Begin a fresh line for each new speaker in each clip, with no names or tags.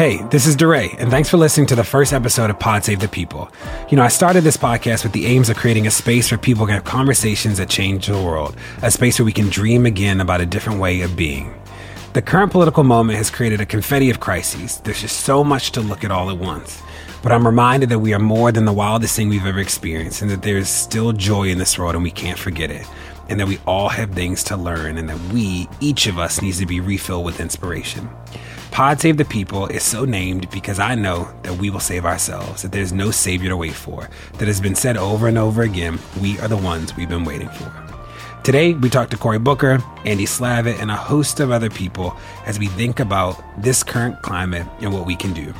Hey, this is DeRay, and thanks for listening to the first episode of Pod Save the People. You know, I started this podcast with the aims of creating a space where people can have conversations that change the world, a space where we can dream again about a different way of being. The current political moment has created a confetti of crises. There's just so much to look at all at once. But I'm reminded that we are more than the wildest thing we've ever experienced, and that there is still joy in this world, and we can't forget it. And that we all have things to learn, and that we, each of us, needs to be refilled with inspiration. Pod Save the People is so named because I know that we will save ourselves, that there's no savior to wait for, that has been said over and over again, we are the ones we've been waiting for. Today, we talk to Cory Booker, Andy Slavitt, and a host of other people as we think about this current climate and what we can do.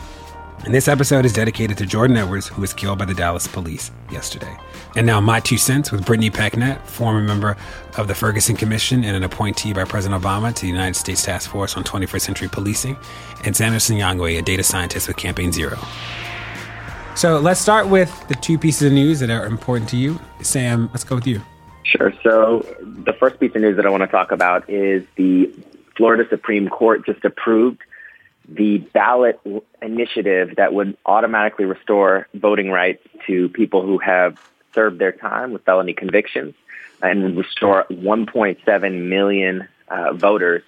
And this episode is dedicated to Jordan Edwards, who was killed by the Dallas police yesterday. And now, my two cents with Brittany Packnett, former member of the Ferguson Commission and an appointee by President Obama to the United States Task Force on 21st Century Policing, and Samuel Sinyangwe, a data scientist with Campaign Zero. So let's start with the two pieces of news that are important to you. Sam, let's go with you.
Sure. So the first piece of news that I want to talk about is the Florida Supreme Court just approved the ballot initiative that would automatically restore voting rights to people who have served their time with felony convictions and restore 1.7 million uh, voters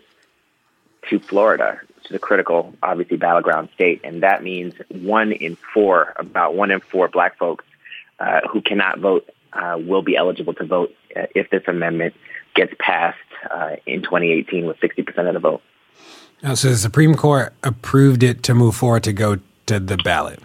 to Florida, which is a critical, obviously, battleground state. And that means one in four, about one in four black folks uh, who cannot vote uh, will be eligible to vote uh, if this amendment gets passed uh, in 2018 with 60% of the vote.
Oh, so the Supreme Court approved it to move forward to go to the ballot.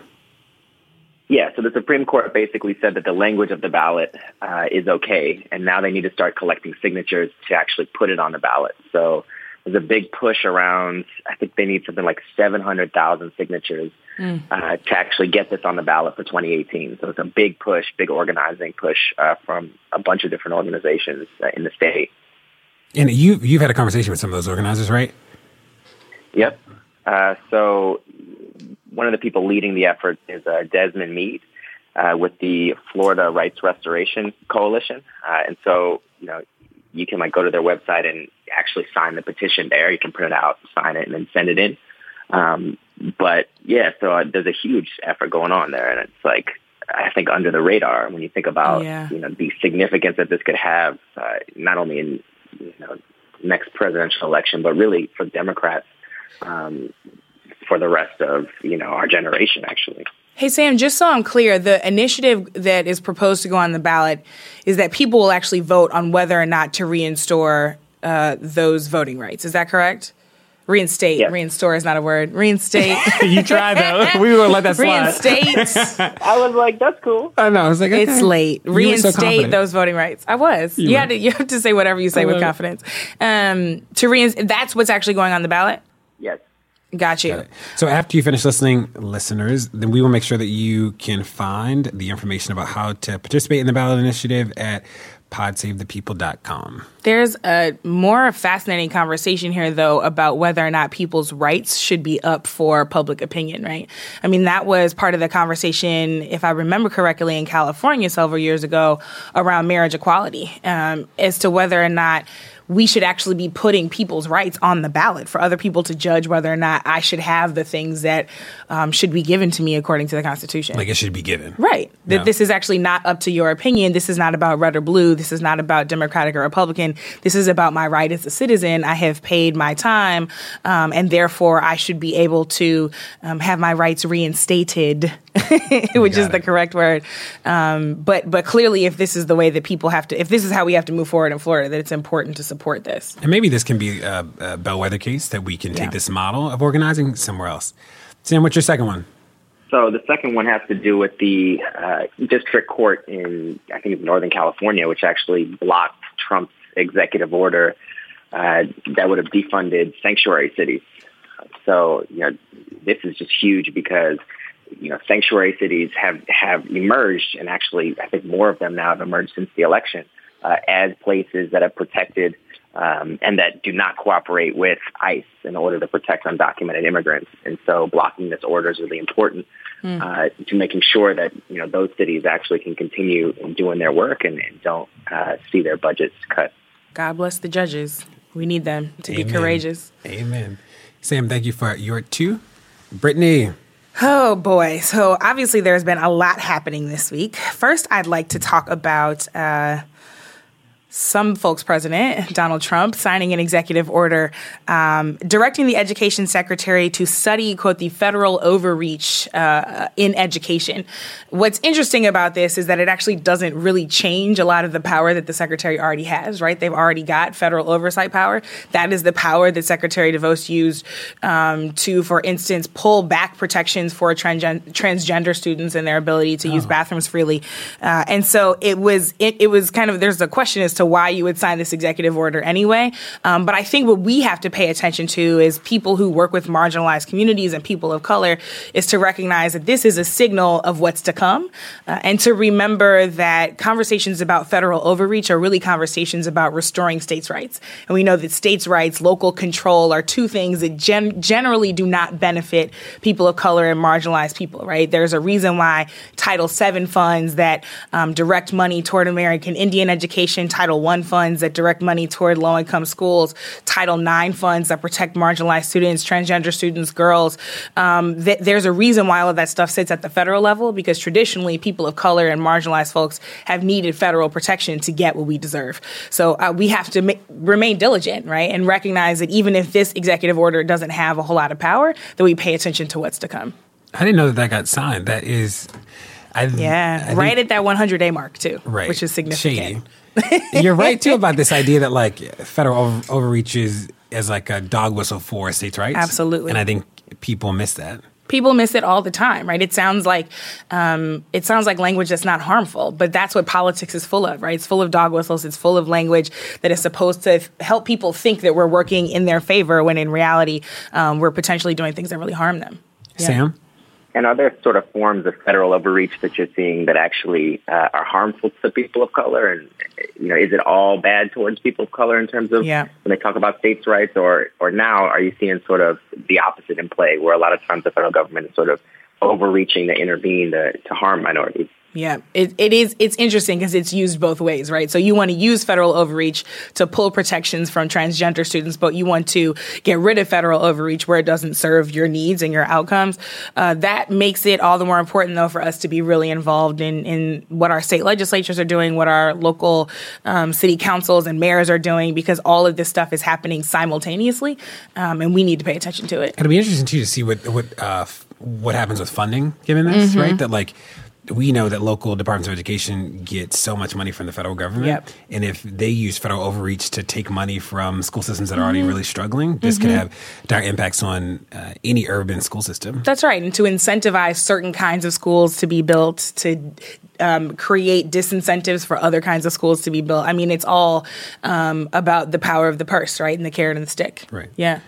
Yeah, so the Supreme Court basically said that the language of the ballot uh, is okay, and now they need to start collecting signatures to actually put it on the ballot. So there's a big push around, I think they need something like 700,000 signatures mm. uh, to actually get this on the ballot for 2018. So it's a big push, big organizing push uh, from a bunch of different organizations uh, in the state.
And you, you've had a conversation with some of those organizers, right?
Yep. Uh, so one of the people leading the effort is uh, Desmond Meade uh, with the Florida Rights Restoration Coalition. Uh, and so, you know, you can like go to their website and actually sign the petition there. You can print it out, sign it, and then send it in. Um, but yeah, so uh, there's a huge effort going on there, and it's like I think under the radar when you think about yeah. you know the significance that this could have, uh, not only in you know next presidential election, but really for Democrats um, for the rest of you know our generation actually.
Hey Sam, just so I'm clear, the initiative that is proposed to go on the ballot is that people will actually vote on whether or not to reinstore uh, those voting rights. Is that correct? Reinstate. Yes. Reinstore is not a word. Reinstate.
you tried though. We will let that
slide. Reinstate.
I was like, that's cool.
I know. I was like, okay.
it's late. Reinstate so those voting rights. I was. You, you had to. You have to say whatever you say with confidence. Um, to reinstate. That's what's actually going on the ballot.
Yes.
Got you. Got
so after you finish listening, listeners, then we will make sure that you can find the information about how to participate in the ballot initiative at podsavethepeople.com.
There's a more fascinating conversation here, though, about whether or not people's rights should be up for public opinion, right? I mean, that was part of the conversation, if I remember correctly, in California several years ago around marriage equality, um, as to whether or not we should actually be putting people's rights on the ballot for other people to judge whether or not I should have the things that um, should be given to me according to the Constitution.
Like it should be given.
Right. That this is actually not up to your opinion. This is not about red or blue. This is not about Democratic or Republican. This is about my right as a citizen. I have paid my time, um, and therefore I should be able to um, have my rights reinstated, which is it. the correct word. Um, but but clearly, if this is the way that people have to, if this is how we have to move forward in Florida, that it's important to support support this.
And maybe this can be a, a bellwether case that we can yeah. take this model of organizing somewhere else. Sam, what's your second one?
So the second one has to do with the uh, district court in I think it's Northern California, which actually blocked Trump's executive order uh, that would have defunded sanctuary cities. So, you know, this is just huge because, you know, sanctuary cities have, have emerged, and actually, I think more of them now have emerged since the election, uh, as places that have protected um, and that do not cooperate with ICE in order to protect undocumented immigrants. And so blocking this order is really important mm. uh, to making sure that, you know, those cities actually can continue doing their work and, and don't uh, see their budgets cut.
God bless the judges. We need them to Amen. be courageous.
Amen. Sam, thank you for your two. Brittany.
Oh boy. So obviously there's been a lot happening this week. First, I'd like to talk about uh, some folks president, Donald Trump, signing an executive order um, directing the education secretary to study, quote, the federal overreach uh, in education. What's interesting about this is that it actually doesn't really change a lot of the power that the secretary already has, right? They've already got federal oversight power. That is the power that Secretary DeVos used um, to, for instance, pull back protections for transgen- transgender students and their ability to oh. use bathrooms freely. Uh, and so it was, it, it was kind of, there's a question as to why you would sign this executive order anyway. Um, but I think what we have to pay attention to is people who work with marginalized communities and people of color is to recognize that this is a signal of what's to come uh, and to remember that conversations about federal overreach are really conversations about restoring states' rights. And we know that states' rights, local control are two things that gen- generally do not benefit people of color and marginalized people, right? There's a reason why Title VII funds that um, direct money toward American Indian education, Title Title I funds that direct money toward low income schools, Title IX funds that protect marginalized students, transgender students, girls. Um, th- there's a reason why all of that stuff sits at the federal level because traditionally people of color and marginalized folks have needed federal protection to get what we deserve. So uh, we have to ma- remain diligent, right? And recognize that even if this executive order doesn't have a whole lot of power, that we pay attention to what's to come.
I didn't know that that got signed. That is.
I, yeah, I right think, at that 100 day mark too, right? Which is significant. Shady.
You're right too about this idea that like federal over- overreach is, is like a dog whistle for states' rights.
Absolutely,
and I think people miss that.
People miss it all the time right? It sounds like um, it sounds like language that's not harmful but that's what politics is full of right? It's full of dog whistles. It's full of language that is supposed to f- help people think that we're working in their favor when in reality um, we're potentially doing things that really harm them.
Yeah. sam
and are there sort of forms of federal overreach that you're seeing that actually uh, are harmful to people of color? And you know, is it all bad towards people of color in terms of
yeah.
when they talk about states' rights, or or now are you seeing sort of the opposite in play, where a lot of times the federal government is sort of overreaching to intervene to, to harm minorities?
Yeah, it, it is. It's interesting because it's used both ways, right? So you want to use federal overreach to pull protections from transgender students, but you want to get rid of federal overreach where it doesn't serve your needs and your outcomes. Uh, that makes it all the more important, though, for us to be really involved in in what our state legislatures are doing, what our local um, city councils and mayors are doing, because all of this stuff is happening simultaneously, um, and we need to pay attention to it.
It'll be interesting too to see what what uh, what happens with funding given this, mm-hmm. right? That like we know that local departments of education get so much money from the federal government.
Yep.
And if they use federal overreach to take money from school systems that are already mm-hmm. really struggling, this mm-hmm. could have dire impacts on uh, any urban school system.
That's right. And to incentivize certain kinds of schools to be built, to um, create disincentives for other kinds of schools to be built. I mean, it's all um, about the power of the purse, right? And the carrot and the stick.
Right.
Yeah.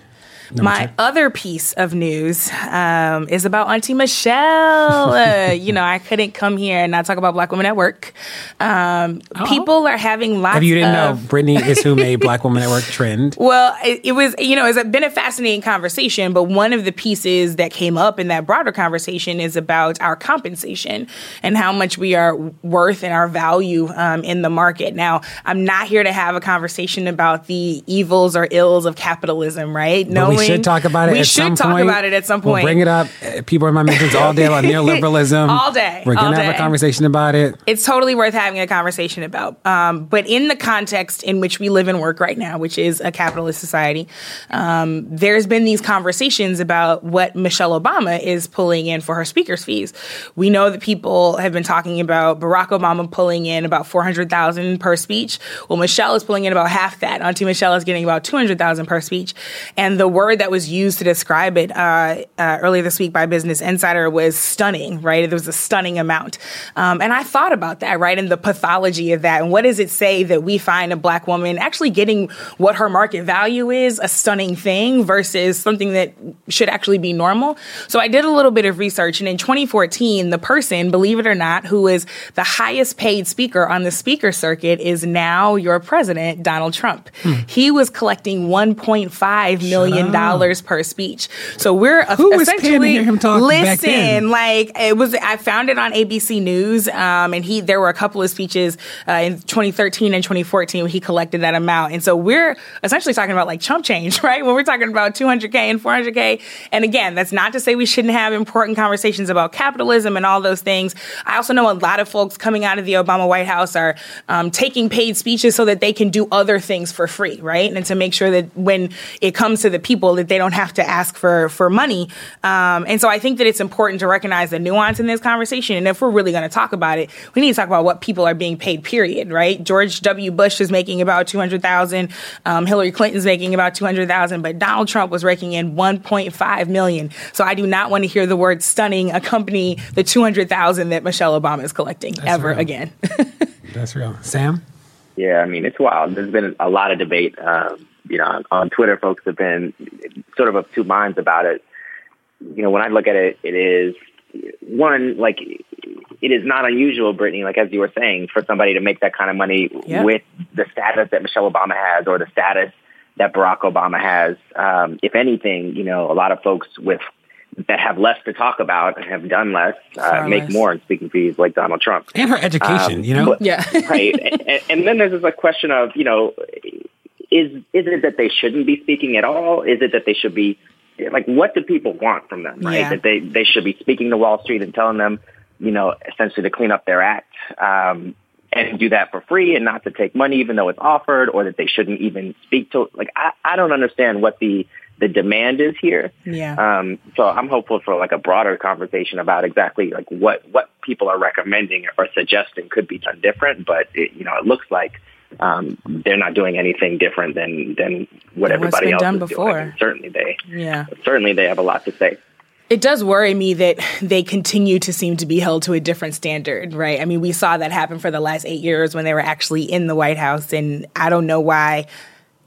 Number My two. other piece of news um, is about Auntie Michelle. uh, you know, I couldn't come here and not talk about Black women at work. Um, oh. People are having lots.
If you didn't
of,
know, Brittany is who made Black women at work trend.
Well, it, it, was you know it's been a fascinating conversation, but one of the pieces that came up in that broader conversation is about our compensation and how much we are worth and our value um, in the market. Now, I'm not here to have a conversation about the evils or ills of capitalism, right?
No we should talk about it.
We should talk
point.
about it at some point.
We'll bring it up. People in my mentions all day on neoliberalism.
all day.
We're gonna have a conversation about it.
It's totally worth having a conversation about. Um, but in the context in which we live and work right now, which is a capitalist society, um, there's been these conversations about what Michelle Obama is pulling in for her speaker's fees. We know that people have been talking about Barack Obama pulling in about four hundred thousand per speech. Well, Michelle is pulling in about half that. Auntie Michelle is getting about two hundred thousand per speech, and the word word that was used to describe it uh, uh, earlier this week by Business Insider was stunning, right? There was a stunning amount. Um, and I thought about that, right? And the pathology of that. And what does it say that we find a black woman actually getting what her market value is, a stunning thing, versus something that should actually be normal? So I did a little bit of research. And in 2014, the person, believe it or not, who is the highest paid speaker on the speaker circuit is now your president, Donald Trump. Hmm. He was collecting 1.5 million dollars per speech. So we're
Who
essentially
was him talk
listen, like it was. I found it on ABC News, um, and he there were a couple of speeches uh, in 2013 and 2014 where he collected that amount. And so we're essentially talking about like chump change, right? When we're talking about 200k and 400k. And again, that's not to say we shouldn't have important conversations about capitalism and all those things. I also know a lot of folks coming out of the Obama White House are um, taking paid speeches so that they can do other things for free, right? And to make sure that when it comes to the people that they don't have to ask for for money. Um, and so I think that it's important to recognize the nuance in this conversation. And if we're really going to talk about it, we need to talk about what people are being paid. Period. Right? George W. Bush is making about two hundred thousand. Um, Hillary Clinton's making about two hundred thousand, but Donald Trump was raking in one point five million. So I do not want to hear the word "stunning" accompany the two hundred thousand that Michelle Obama is collecting That's ever real. again.
That's real, Sam.
Yeah, I mean it's wild. There's been a lot of debate. Um, you know, on Twitter, folks have been sort of of two minds about it. You know, when I look at it, it is one like it is not unusual, Brittany, like as you were saying, for somebody to make that kind of money yep. with the status that Michelle Obama has or the status that Barack Obama has. Um, if anything, you know, a lot of folks with that have less to talk about and have done less uh, make less. more in speaking fees like Donald Trump.
And her education, um, you know?
But, yeah. right. And, and, then there's this like, question of, you know, is, is it that they shouldn't be speaking at all? Is it that they should be, like, what do people want from them, right? Yeah. That they, they should be speaking to Wall Street and telling them, you know, essentially to clean up their act. Um, and do that for free and not to take money even though it's offered or that they shouldn't even speak to like I, I don't understand what the the demand is here.
Yeah.
Um, so I'm hopeful for like a broader conversation about exactly like what what people are recommending or suggesting could be done different. But it, you know, it looks like um, they're not doing anything different than than what everybody else is before. doing. And certainly they,
yeah,
certainly they have a lot to say.
It does worry me that they continue to seem to be held to a different standard, right? I mean, we saw that happen for the last eight years when they were actually in the White House, and I don't know why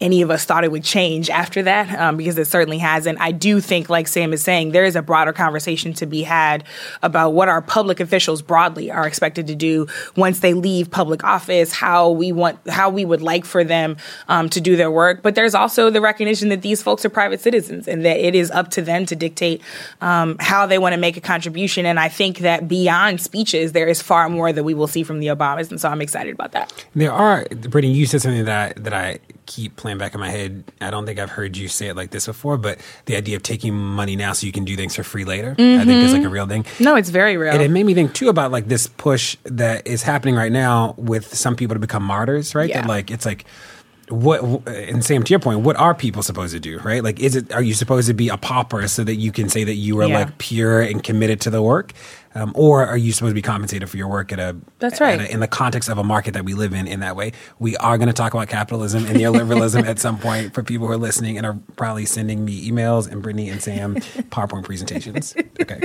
any of us thought it would change after that, um, because it certainly hasn't. I do think, like Sam is saying, there is a broader conversation to be had about what our public officials broadly are expected to do once they leave public office, how we want, how we would like for them um, to do their work. But there's also the recognition that these folks are private citizens and that it is up to them to dictate um, how they want to make a contribution. And I think that beyond speeches, there is far more that we will see from the Obamas, and so I'm excited about that.
There are, Brittany, you said something that that I keep playing back in my head. I don't think I've heard you say it like this before, but the idea of taking money now so you can do things for free later, mm-hmm. I think is like a real thing.
No, it's very real.
And it made me think too about like this push that is happening right now with some people to become martyrs, right?
Yeah.
That like it's like what and Sam to your point, what are people supposed to do, right? Like is it are you supposed to be a pauper so that you can say that you are yeah. like pure and committed to the work? Um, or are you supposed to be compensated for your work at a
that's right
a, in the context of a market that we live in in that way we are going to talk about capitalism and neoliberalism at some point for people who are listening and are probably sending me emails and brittany and sam powerpoint presentations okay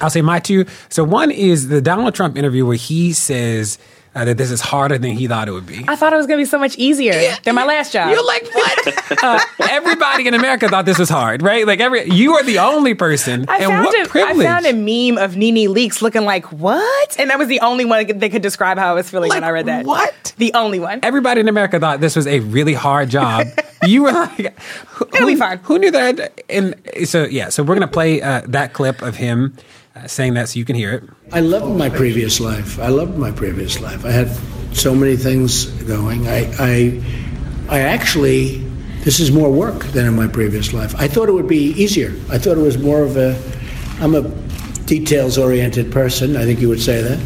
i'll say my two so one is the donald trump interview where he says uh, that this is harder than he thought it would be.
I thought it was going to be so much easier yeah, than my last job.
You're like, what? uh, everybody in America thought this was hard, right? Like every you are the only person.
I
and
found
what
a,
privilege.
I found a meme of NeNe Leakes looking like what, and that was the only one that could describe how I was feeling
like,
when I read that.
What?
The only one.
Everybody in America thought this was a really hard job. you were like,
who, it'll be fine.
Who knew that? And so yeah, so we're gonna play uh, that clip of him uh, saying that so you can hear it.
I loved my previous life. I loved my previous life. I had so many things going. I, I, I actually, this is more work than in my previous life. I thought it would be easier. I thought it was more of a, I'm a details oriented person. I think you would say that.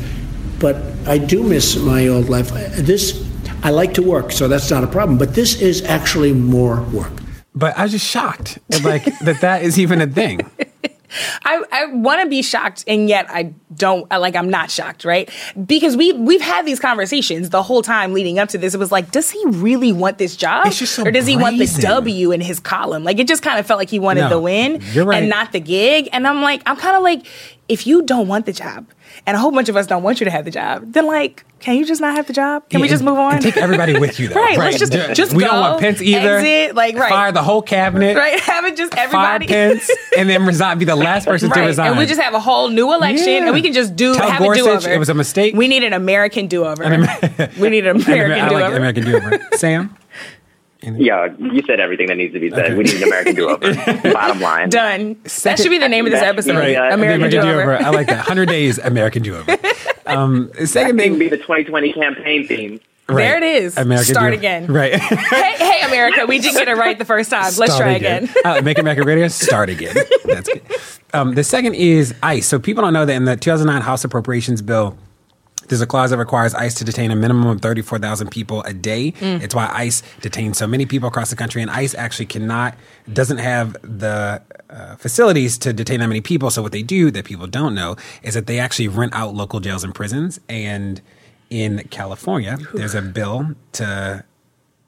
But I do miss my old life. This, I like to work, so that's not a problem. But this is actually more work.
But I was just shocked, like that that is even a thing.
I, I want to be shocked, and yet I don't. Like I'm not shocked, right? Because we we've had these conversations the whole time leading up to this. It was like, does he really want this job,
so
or does he want the. W in his column? Like it just kind of felt like he wanted
No,
the win
right.
and not the gig. And I'm like, I'm kind of like, if you don't want the job, and a whole bunch of us don't want you to have the job, then like, can you just not have the job? Can we
Yeah,
just move on?
Take everybody with you, though.
Right, let's just-
D-
just
we don't want Pence either.
exit, like, right.
Fire the whole cabinet.
right? Have it just
Fire
everybody.
Pence, and then resign. Be the last person to resign.
and we just have a whole new election,
Yeah.
and we can just do
Tell
have
Gorsuch
a do-over.
it was a mistake.
We need an American do-over.
Amer-
we need an American
like
do-over.
American do-over. Sam?
Yeah, you said everything that needs to be said.
Okay.
We need an American do-over. Bottom line.
Done. that should be the name of this episode.
Right.
The
American, do-over.
I like that. 100 days American do-over. Um, second
That can
thing.
be the 2020 campaign theme.
There it is.
American
Start
do-
again.
Right.
hey, hey, America, we didn't get it right the first time. Let's
Start
try again.
Uh, Make America Great Again. Start again. That's good. Um, the second is ICE. So people don't know that in the 2009 House Appropriations Bill, there's a clause that requires ICE to detain a minimum of 34,000 people a day.
Mm.
It's why ICE detains so many people across the country, and ICE actually cannot, doesn't have the uh, facilities to detain that many people. So what they do that people don't know is that they actually rent out local jails and prisons. And in California, there's a bill to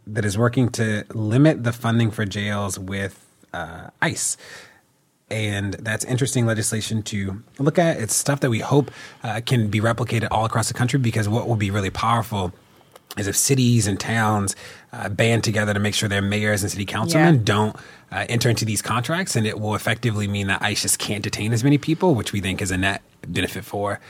that is working to limit the funding for jails with uh, ICE. And that's interesting legislation to look at. It's stuff that we hope uh, can be replicated all across the country because what will be really powerful is if cities and towns uh, band together to make sure their mayors and city councilmen
Yeah.
don't uh, enter into these contracts, and it will effectively mean that ICE just can't detain as many people, which we think is a net benefit for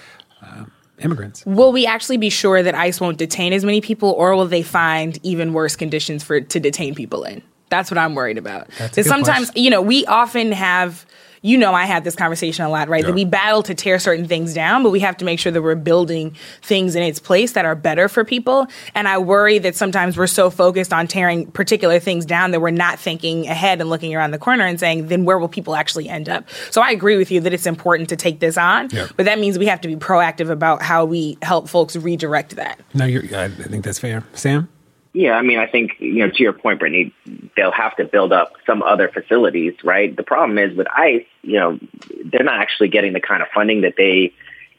uh, immigrants.
Will we actually be sure that ICE won't detain as many people, or will they find even worse conditions for to detain people in? That's what I'm worried about.
That's a
Because
good
sometimes,
question.
you know, we often have. You know, I had this conversation a lot, right?
Yeah.
That we battle to tear certain things down, but we have to make sure that we're building things in its place that are better for people. And I worry that sometimes we're so focused on tearing particular things down that we're not thinking ahead and looking around the corner and saying, then where will people actually end up? So I agree with you that it's important to take this on,
Yeah.
but that means we have to be proactive about how we help folks redirect that.
No, I think that's fair. Sam?
Yeah, I mean, I think, you know, to your point, Brittany, they'll have to build up some other facilities, right? The problem is with ICE, you know, they're not actually getting the kind of funding that they,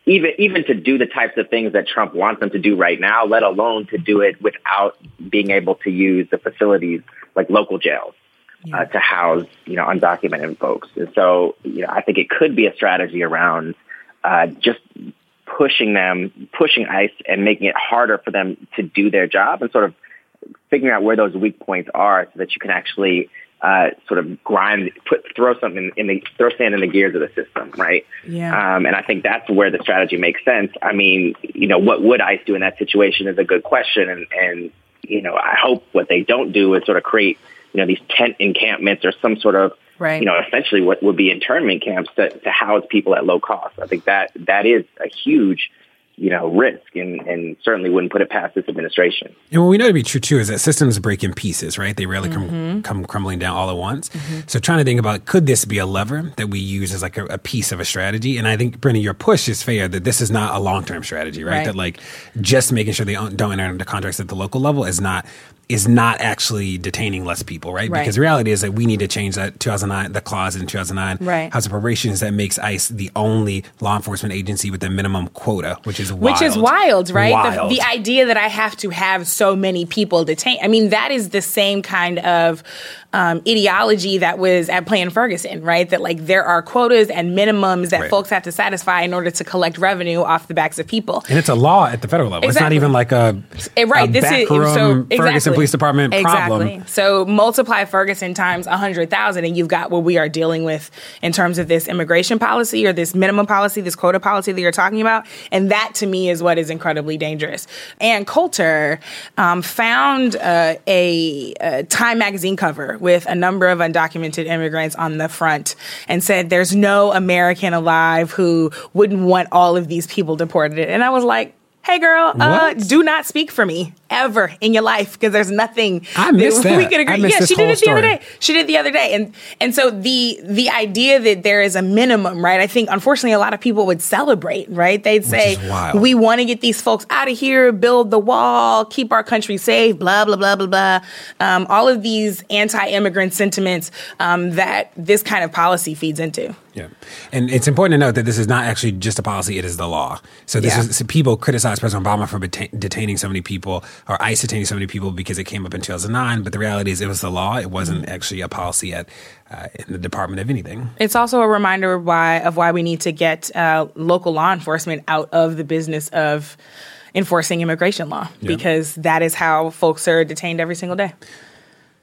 even, even to do the types of things that Trump wants them to do right now, let alone to do it without being able to use the facilities like local jails. Uh, to house, you know, undocumented folks. And so, you know, I think it could be a strategy around uh, just pushing them, pushing ICE and making it harder for them to do their job and sort of figuring out where those weak points are so that you can actually uh, sort of grind, put, throw something in the, throw sand in the gears of the system, right?
Yeah.
Um, and I think that's where the strategy makes sense. I mean, you know, what would ICE do in that situation is a good question. And, and, you know, I hope what they don't do is sort of create, you know, these tent encampments or some sort of,
Right.
you know, essentially what would be internment camps to, to house people at low cost. I think that that is a huge, you know, risk and, and certainly wouldn't put it past this administration.
And what we know to be true too is that systems break in pieces, right? They rarely come, mm-hmm. come crumbling down all at once. Mm-hmm. So trying to think about could this be a lever that we use as like a, a piece of a strategy? And I think Brennan, your push is fair that this is not a long term strategy, right?
Right.
That like just making sure they don't don't enter into contracts at the local level is not is not actually detaining less people, right?
Right.
Because the reality is that we need to change that 2009 the clause in 2009
Right.
House Appropriations that makes ICE the only law enforcement agency with a minimum quota, which is
Which is wild, right?
Wild.
The, the idea that I have to have so many people detained. I mean, that is the same kind of um, ideology that was at play in Ferguson, right? That like there are quotas and minimums that
Right.
folks have to satisfy in order to collect revenue off the backs of people.
And it's a law at the federal level. It's not even like a,
Eh, right,
a
this is so
Ferguson
exactly.
Police Department problem.
Exactly. So multiply Ferguson times hundred thousand, and you've got what we are dealing with in terms of this immigration policy or this minimum policy, this quota policy that you're talking about, and that to me is what is incredibly dangerous. Ann Coulter um, found uh, a, a Time magazine cover with a number of undocumented immigrants on the front, and said, "There's no American alive who wouldn't want all of these people deported." And I was like. Hey girl, uh, do not speak for me ever in your life because there's nothing
I missed
we
that.
could agree.
I missed
yeah, she did it the other day. She did it the other day, and and so the the idea that there is a minimum, right? I think unfortunately a lot of people would celebrate, right? They'd say we want to get these folks out of here, build the wall, keep our country safe, blah blah blah blah blah. Um, all of these anti-immigrant sentiments um, that this kind of policy feeds into.
Yeah. And it's important to note that this is not actually just a policy, it is the law. So this yeah. is so people criticize President Obama for detaining so many people or ICE detaining so many people because it came up in 2009, but the reality is it was the law. It wasn't mm-hmm. actually a policy at uh, in the Department of anything.
It's also a reminder of why of why we need to get uh, local law enforcement out of the business of enforcing immigration law yeah. because that is how folks are detained every single day.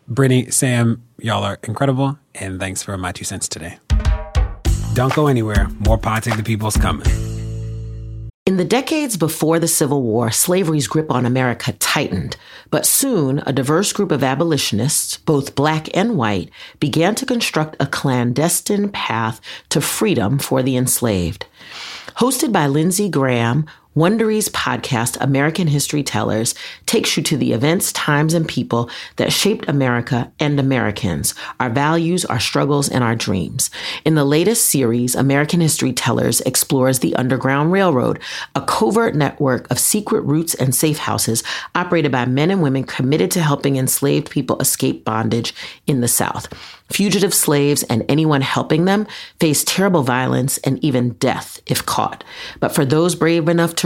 Brittany, Sam, y'all are incredible, and thanks for my two cents today. Don't go anywhere. More Pod Save the People's coming.
In the decades before the Civil War, slavery's grip on America tightened, but soon a diverse group of abolitionists, both black and white, began to construct a clandestine path to freedom for the enslaved. Hosted by Lindsay Graham, Wondery's podcast, American History Tellers, takes you to the events, times, and people that shaped America and Americans, our values, our struggles, and our dreams. In the latest series, American History Tellers explores the Underground Railroad, a covert network of secret routes and safe houses operated by men and women committed to helping enslaved people escape bondage in the South. Fugitive slaves and anyone helping them face terrible violence and even death if caught. But for those brave enough to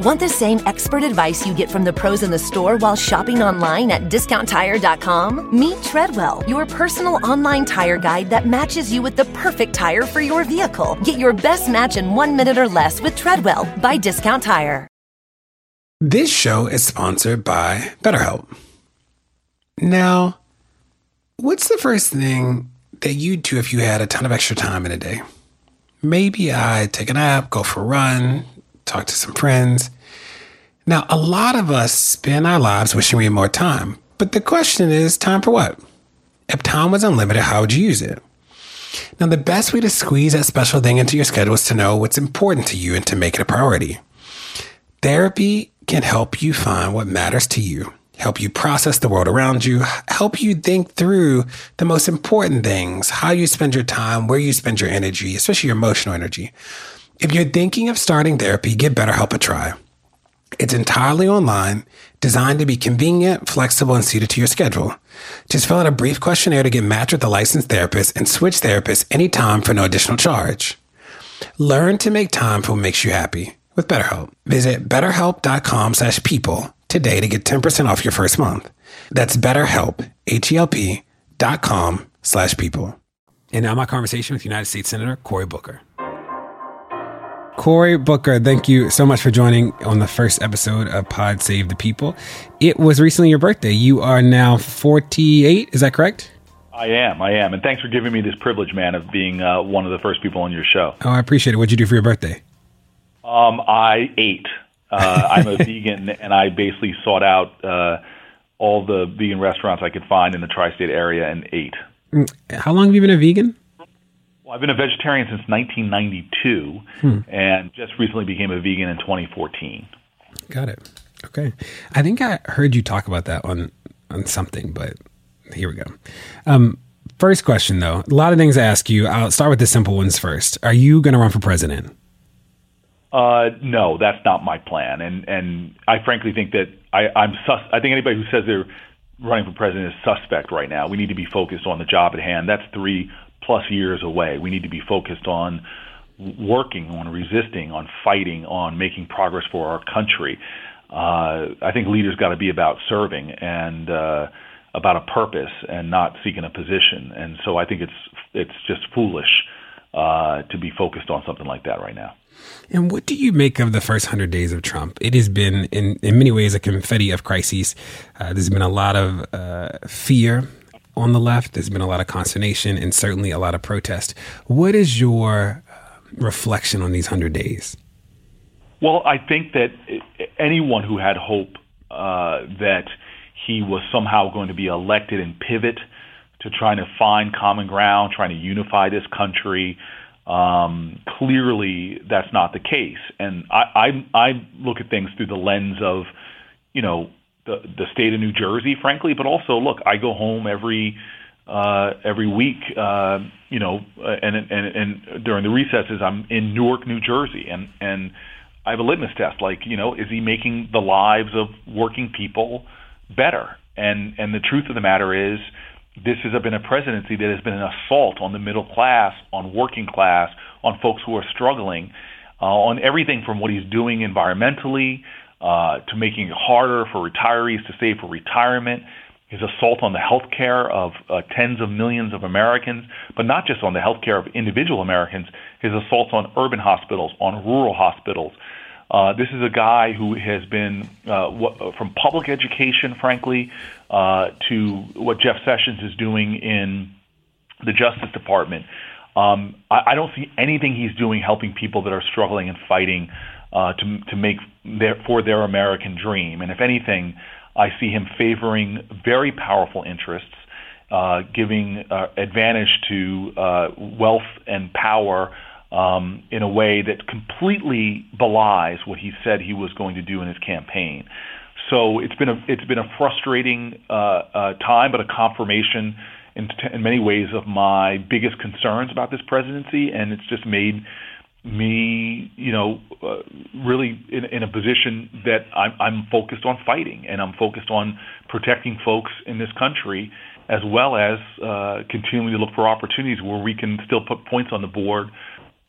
Want the same expert advice you get from the pros in the store while shopping online at discounttire.com? Meet Treadwell, your personal online tire guide that matches you with the perfect tire for your vehicle. Get your best match in one minute or less with Treadwell by Discount Tire.
This show is sponsored by BetterHelp. Now, what's the first thing that you'd do if you had a ton of extra time in a day? Maybe I'd take a nap, go for a run, talk to some friends. Now, a lot of us spend our lives wishing we had more time, but the question is time for what? If time was unlimited, how would you use it? Now, the best way to squeeze that special thing into your schedule is to know what's important to you and to make it a priority. Therapy can help you find what matters to you, help you process the world around you, help you think through the most important things, how you spend your time, where you spend your energy, especially your emotional energy. If you're thinking of starting therapy, give BetterHelp a try. It's entirely online, designed to be convenient, flexible, and suited to your schedule. Just fill out a brief questionnaire to get matched with a licensed therapist and switch therapists anytime for no additional charge. Learn to make time for what makes you happy with BetterHelp. Visit betterhelp.com slash people today to get 10% off your first month. That's betterhelp, H-E-L-P dot com slash people. And now my conversation with United States Senator Cory Booker. Cory Booker, thank you so much for joining on the first episode of Pod Save the People. It was recently your birthday. You are now 48, is that correct?
I am, I am. And thanks for giving me this privilege, man, of being uh, one of the first people on your show.
Oh, I appreciate it. What'd you do for your birthday?
Um, I ate. Uh, I'm a vegan, and I basically sought out uh, all the vegan restaurants I could find in the tri state area and ate.
Mm, how long have you been a vegan?
Well, I've been a vegetarian since 1992, hmm. and just recently became a vegan in 2014.
Got it. Okay, I think I heard you talk about that on on something, but here we go. Um, first question, though, a lot of things I ask you. I'll start with the simple ones first. Are you going to run for president?
Uh, no, that's not my plan, and and I frankly think that I, I'm sus- I think anybody who says they're running for president is suspect right now. We need to be focused on the job at hand. That's three plus years away. We need to be focused on working, on resisting, on fighting, on making progress for our country. Uh, I think leaders got to be about serving and uh, about a purpose and not seeking a position. And so I think it's it's just foolish uh, to be focused on something like that right now.
And what do you make of the first hundred days of Trump? It has been, in, in many ways, a confetti of crises. Uh, there's been a lot of uh, fear on the left. There's been a lot of consternation and certainly a lot of protest. What is your uh, reflection on these 100 days?
Well, I think that anyone who had hope uh, that he was somehow going to be elected and pivot to trying to find common ground, trying to unify this country, um, clearly that's not the case. And I, I, I look at things through the lens of, you know, the the state of New Jersey, frankly, but also look, I go home every uh, every week, uh, you know, and, and and during the recesses, I'm in Newark, New Jersey, and and I have a litmus test, like you know, is he making the lives of working people better? And and the truth of the matter is, this has been a presidency that has been an assault on the middle class, on working class, on folks who are struggling, uh, on everything from what he's doing environmentally uh, to making it harder for retirees to save for retirement, his assault on the health care of uh, tens of millions of Americans, but not just on the health care of individual Americans, his assaults on urban hospitals, on rural hospitals. Uh, this is a guy who has been, uh, what, from public education, frankly, uh, to what Jeff Sessions is doing in the Justice Department. Um, I, I don't see anything he's doing helping people that are struggling and fighting uh, to to make their for their American dream. And if anything, I see him favoring very powerful interests, uh, giving uh, advantage to uh, wealth and power um, in a way that completely belies what he said he was going to do in his campaign. So it's been a it's been a frustrating uh, uh, time, but a confirmation in, t- in many ways of my biggest concerns about this presidency, and it's just made me, you know, uh, really in, in, a position that I'm, I'm, focused on fighting and I'm focused on protecting folks in this country, as well as uh, continuing to look for opportunities where we can still put points on the board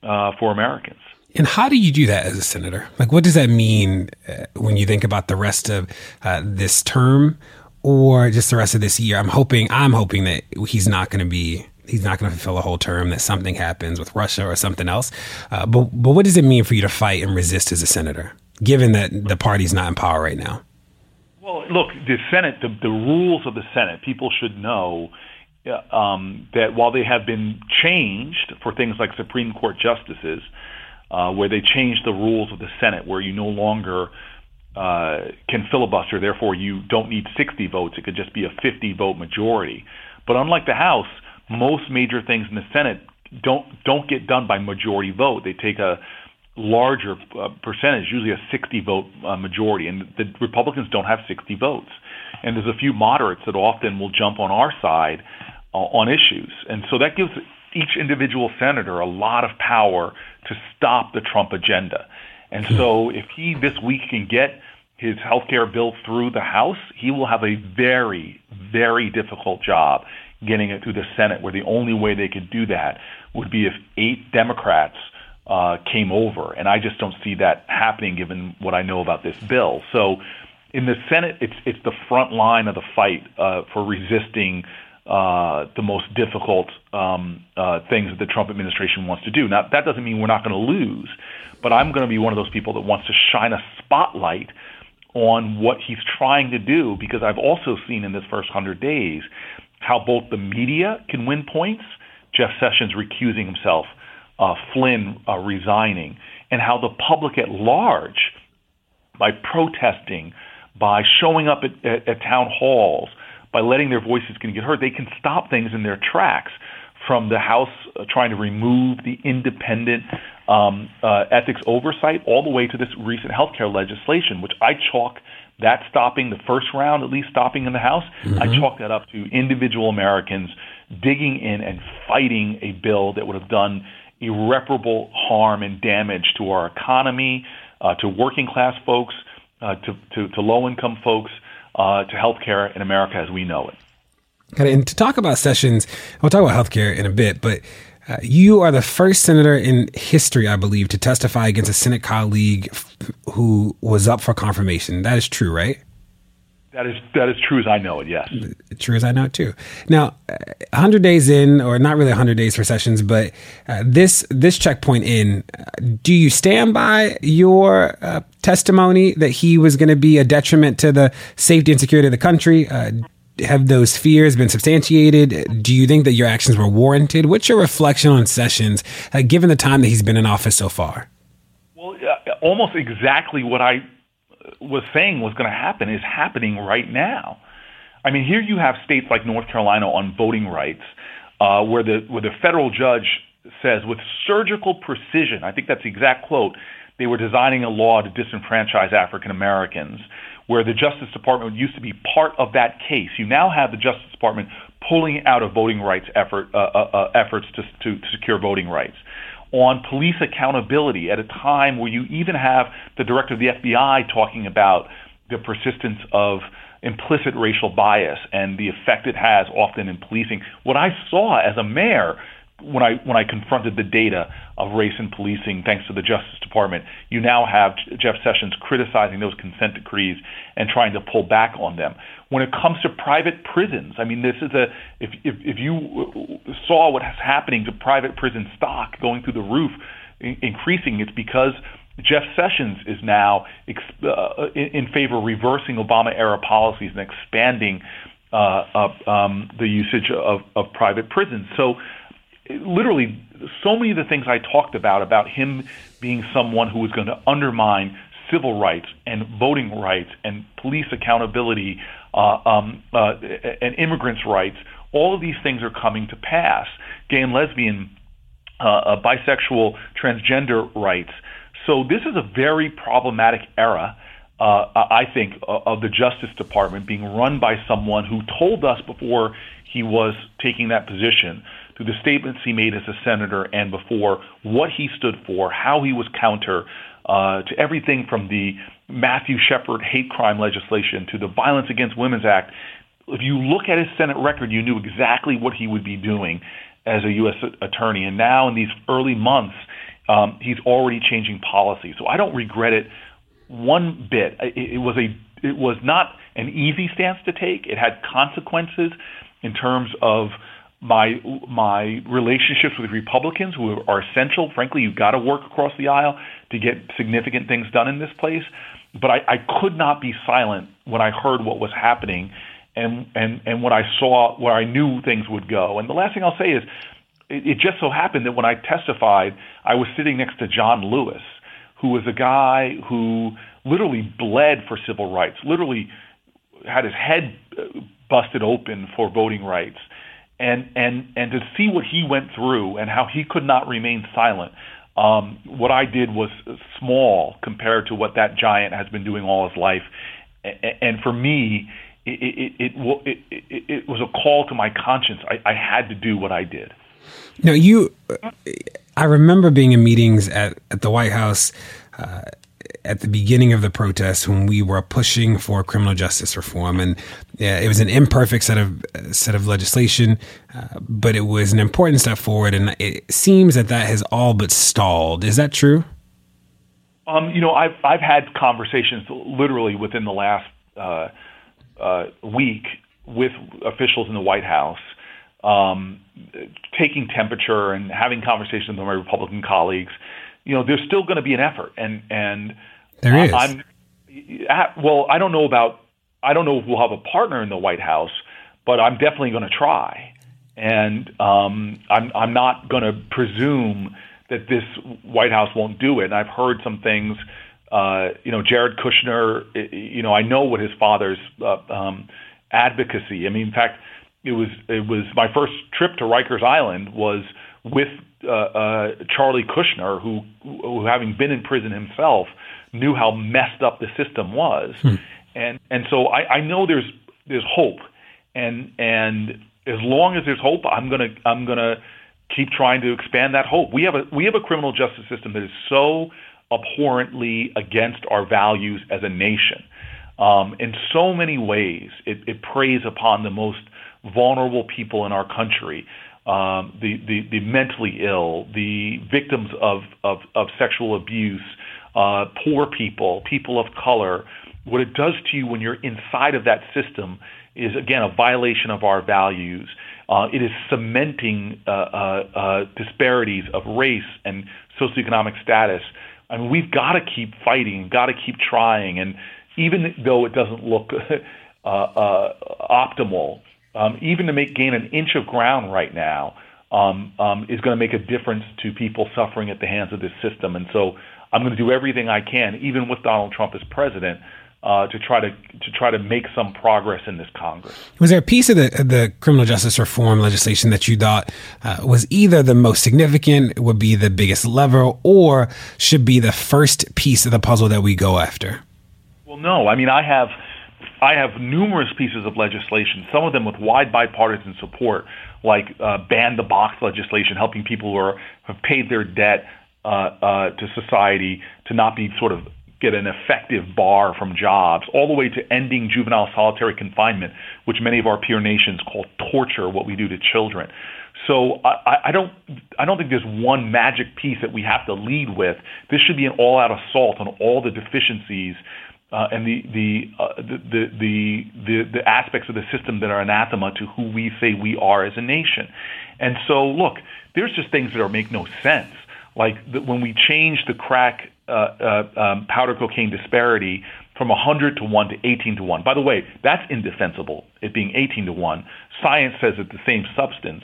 uh, for Americans.
And how do you do that as a senator? Like, what does that mean uh, when you think about the rest of uh, this term? Or just the rest of this year, I'm hoping I'm hoping that he's not going to be he's not going to fulfill a whole term, that something happens with Russia or something else. Uh, but but what does it mean for you to fight and resist as a senator, given that the party's not in power right now?
Well, look, the Senate, the, the rules of the Senate, people should know uh, um, that while they have been changed for things like Supreme Court justices, uh, where they changed the rules of the Senate, where you no longer uh, can filibuster, therefore you don't need 60 votes. It could just be a 50 vote majority. But unlike the House, most major things in the Senate don't don't get done by majority vote. They take a larger uh, percentage, usually a 60 vote uh, majority, and the Republicans don't have 60 votes. And there's a few moderates that often will jump on our side uh, on issues, and so that gives each individual senator a lot of power to stop the Trump agenda. And so, if he this week can get his health care bill through the House, he will have a very, very difficult job getting it through the Senate, where the only way they could do that would be if eight Democrats uh, came over. And I just don't see that happening given what I know about this bill. So in the Senate, it's, it's the front line of the fight uh, for resisting uh, the most difficult um, uh, things that the Trump administration wants to do. Now, that doesn't mean we're not going to lose, but I'm going to be one of those people that wants to shine a spotlight on what he's trying to do because I've also seen in this first 100 days how both the media can win points, Jeff Sessions recusing himself, uh, Flynn uh, resigning, and how the public at large, by protesting, by showing up at, at, at town halls, by letting their voices can get heard, they can stop things in their tracks. From the House uh, trying to remove the independent um, uh, ethics oversight, all the way to this recent healthcare legislation, which I chalk that stopping the first round, at least stopping in the House, mm-hmm. I chalk that up to individual Americans digging in and fighting a bill that would have done irreparable harm and damage to our economy, uh, to working class folks, uh, to, to, to low income folks, uh, to healthcare in America as we know it.
And to talk about Sessions, I'll talk about healthcare in a bit, but uh, you are the first senator in history, I believe, to testify against a Senate colleague f- who was up for confirmation. That is true, right?
That is that is true as I know it. Yes,
true as I know it too. Now, uh, hundred days in, or not really hundred days for Sessions, but uh, this this checkpoint in, uh, do you stand by your uh, testimony that he was going to be a detriment to the safety and security of the country? Uh, have those fears been substantiated? Do you think that your actions were warranted? What's your reflection on Sessions, uh, given the time that he's been in office so far?
Well, uh, almost exactly what I was saying was going to happen is happening right now. I mean, here you have states like North Carolina on voting rights, uh, where the where the federal judge says with surgical precision, I think that's the exact quote, they were designing a law to disenfranchise African Americans where the Justice Department used to be part of that case. You now have the Justice Department pulling out of voting rights effort, uh, uh, uh, efforts to, to, to secure voting rights. On police accountability at a time where you even have the director of the FBI talking about the persistence of implicit racial bias and the effect it has often in policing. What I saw as a mayor when I when I confronted the data of race and policing, thanks to the Justice Department, you now have Jeff Sessions criticizing those consent decrees and trying to pull back on them. When it comes to private prisons, I mean, this is a if if, if you saw what is happening to private prison stock going through the roof, increasing, it's because Jeff Sessions is now uh, in favor of reversing Obama era policies and expanding uh, uh, um, the usage of, of private prisons. So literally so many of the things I talked about about him being someone who was going to undermine civil rights and voting rights and police accountability uh, um, uh, and immigrants' rights. All of these things are coming to pass. Gay and lesbian, uh, uh bisexual, transgender rights. So this is a very problematic era. Uh, I think of the Justice Department being run by someone who told us before he was taking that position through the statements he made as a senator and before, what he stood for, how he was counter uh, to everything from the Matthew Shepard hate crime legislation to the Violence Against Women's Act. If you look at his Senate record, you knew exactly what he would be doing as a U.S. attorney. And now, in these early months, um, he's already changing policy. So I don't regret it one bit. It, it was a it was not an easy stance to take. It had consequences in terms of my my relationships with Republicans who are essential. Frankly, you've got to work across the aisle to get significant things done in this place. But I, I could not be silent when I heard what was happening and and and when I saw where I knew things would go. And the last thing I'll say is, it, it just so happened that when I testified, I was sitting next to John Lewis, who was a guy who literally bled for civil rights, literally had his head busted open for voting rights and and and to see what he went through and how he could not remain silent. Um, what I did was small compared to what that giant has been doing all his life, and for me, it it, it, it, it was a call to my conscience. I, I had to do what I did.
Now you. I remember being in meetings at, at the White House uh, at the beginning of the protest when we were pushing for criminal justice reform, and yeah, it was an imperfect set of set of legislation, uh, but it was an important step forward, and it seems that that has all but stalled. Is that true?
Um, you know, I've I've had conversations literally within the last uh, uh, week with officials in the White House, um, taking temperature and having conversations with my Republican colleagues you know, there's still going to be an effort, and and
there is.
I'm, well, I don't know about. I don't know if we'll have a partner in the White House, but I'm definitely going to try, and um, I'm I'm not going to presume that this White House won't do it. And I've heard some things. Uh, you know, Jared Kushner. You know, I know what his father's uh, um, advocacy. I mean, in fact, it was it was my first trip to Rikers Island was with uh, uh, Charlie Kushner, who, who, having been in prison himself, knew how messed up the system was, hmm. and and so I, I know there's there's hope, and and as long as there's hope, I'm gonna I'm gonna keep trying to expand that hope. We have a we have a criminal justice system that is so abhorrently against our values as a nation. Um, in so many ways, it, it preys upon the most vulnerable people in our country um, the, the, the mentally ill, the victims of, of, of sexual abuse, uh, poor people, people of color. What it does to you when you're inside of that system is, again, a violation of our values. Uh, it is cementing uh, uh, uh disparities of race and socioeconomic status. I mean, we've got to keep fighting, got to keep trying, and even though it doesn't look uh, optimal, um, even to make gain an inch of ground right now um, um, is going to make a difference to people suffering at the hands of this system. And so I'm going to do everything I can, even with Donald Trump as president, uh, to try to to try to make some progress in this Congress.
Was there a piece of the the criminal justice reform legislation that you thought uh, was either the most significant, would be the biggest lever, or should be the first piece of the puzzle that we go after?
Well, no. I mean, I have I have numerous pieces of legislation, some of them with wide bipartisan support, like uh, ban the box legislation, helping people who are, have paid their debt uh, uh, to society to not be sort of get an effective bar from jobs, all the way to ending juvenile solitary confinement, which many of our peer nations call torture, what we do to children. So I, I don't I don't think there's one magic piece that we have to lead with. This should be an all-out assault on all the deficiencies uh, and the the, uh, the, the the the aspects of the system that are anathema to who we say we are as a nation. And so, look, there's just things that are make no sense. Like the, when we change the crack uh, uh, um, powder cocaine disparity from 100 to 1 to 18 to 1. By the way, that's indefensible, it being 18 to 1. Science says it's the same substance,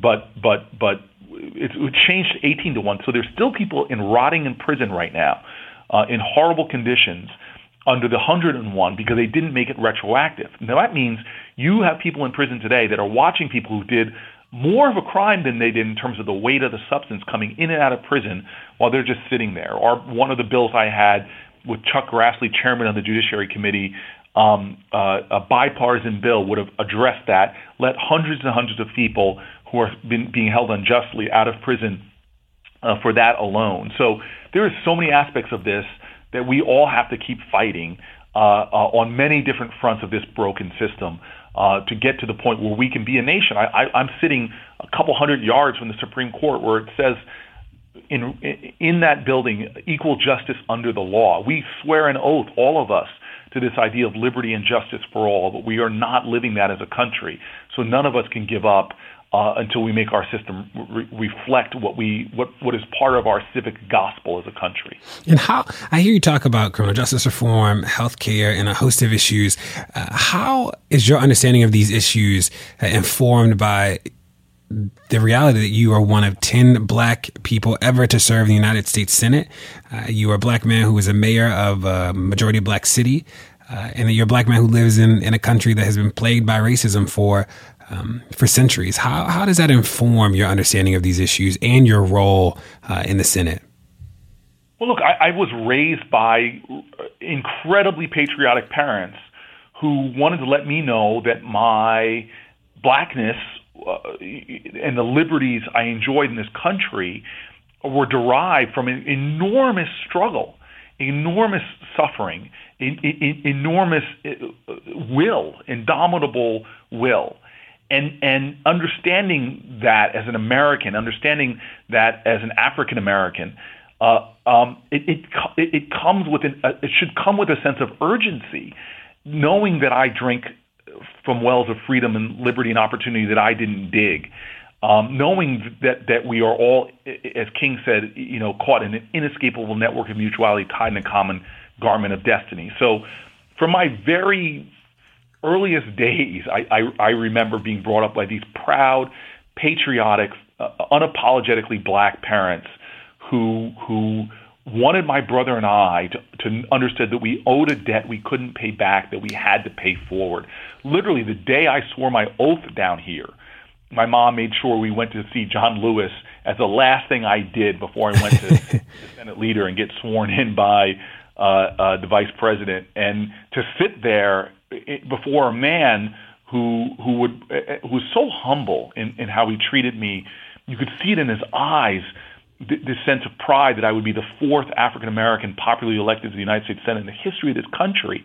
but, but, but it, it changed 18 to 1. So there's still people in rotting in prison right now uh, in horrible conditions under the 101 because they didn't make it retroactive. Now that means you have people in prison today that are watching people who did more of a crime than they did in terms of the weight of the substance coming in and out of prison while they're just sitting there. Or one of the bills I had with Chuck Grassley, chairman of the Judiciary Committee, um, uh, a bipartisan bill would have addressed that, let hundreds and hundreds of people who are been, being held unjustly out of prison uh, for that alone. So there are so many aspects of this that we all have to keep fighting uh, uh, on many different fronts of this broken system uh, to get to the point where we can be a nation. I, I, I'm sitting a couple hundred yards from the Supreme Court where it says in in that building equal justice under the law. We swear an oath, all of us, to this idea of liberty and justice for all, but we are not living that as a country. So none of us can give up uh, until we make our system re- reflect what we what what is part of our civic gospel as a country.
And how I hear you talk about criminal justice reform, healthcare, and a host of issues. Uh, how is your understanding of these issues uh, informed by the reality that you are one of 10 black people ever to serve in the United States Senate. Uh, you are a black man who was a mayor of a majority black city. Uh, and you're a black man who lives in, in a country that has been plagued by racism for um, for centuries. How, how does that inform your understanding of these issues and your role uh, in the Senate?
Well, look, I, I was raised by incredibly patriotic parents who wanted to let me know that my blackness uh, and the liberties I enjoyed in this country were derived from an enormous struggle, enormous suffering, in, in, enormous uh, will, indomitable will and and understanding that as an American, understanding that as an African American, uh, um, it, it it comes with an, uh, it should come with a sense of urgency, knowing that I drink from wells of freedom and liberty and opportunity that I didn't dig. Um, knowing that that we are all, as King said, you know, caught in an inescapable network of mutuality tied in a common garment of destiny. So, from my very earliest days, I, I, I remember being brought up by these proud, patriotic, uh, unapologetically black parents who who wanted my brother and I to, to understood that we owed a debt we couldn't pay back, that we had to pay forward. Literally, the day I swore my oath down here, my mom made sure we went to see John Lewis as the last thing I did before I went to the Senate leader and get sworn in by uh, uh, the vice president. And to sit there before a man who who would eh, eh, who was so humble in, in how he treated me. You could see it in his eyes, this sense of pride that I would be the fourth African American popularly elected to the United States Senate in the history of this country.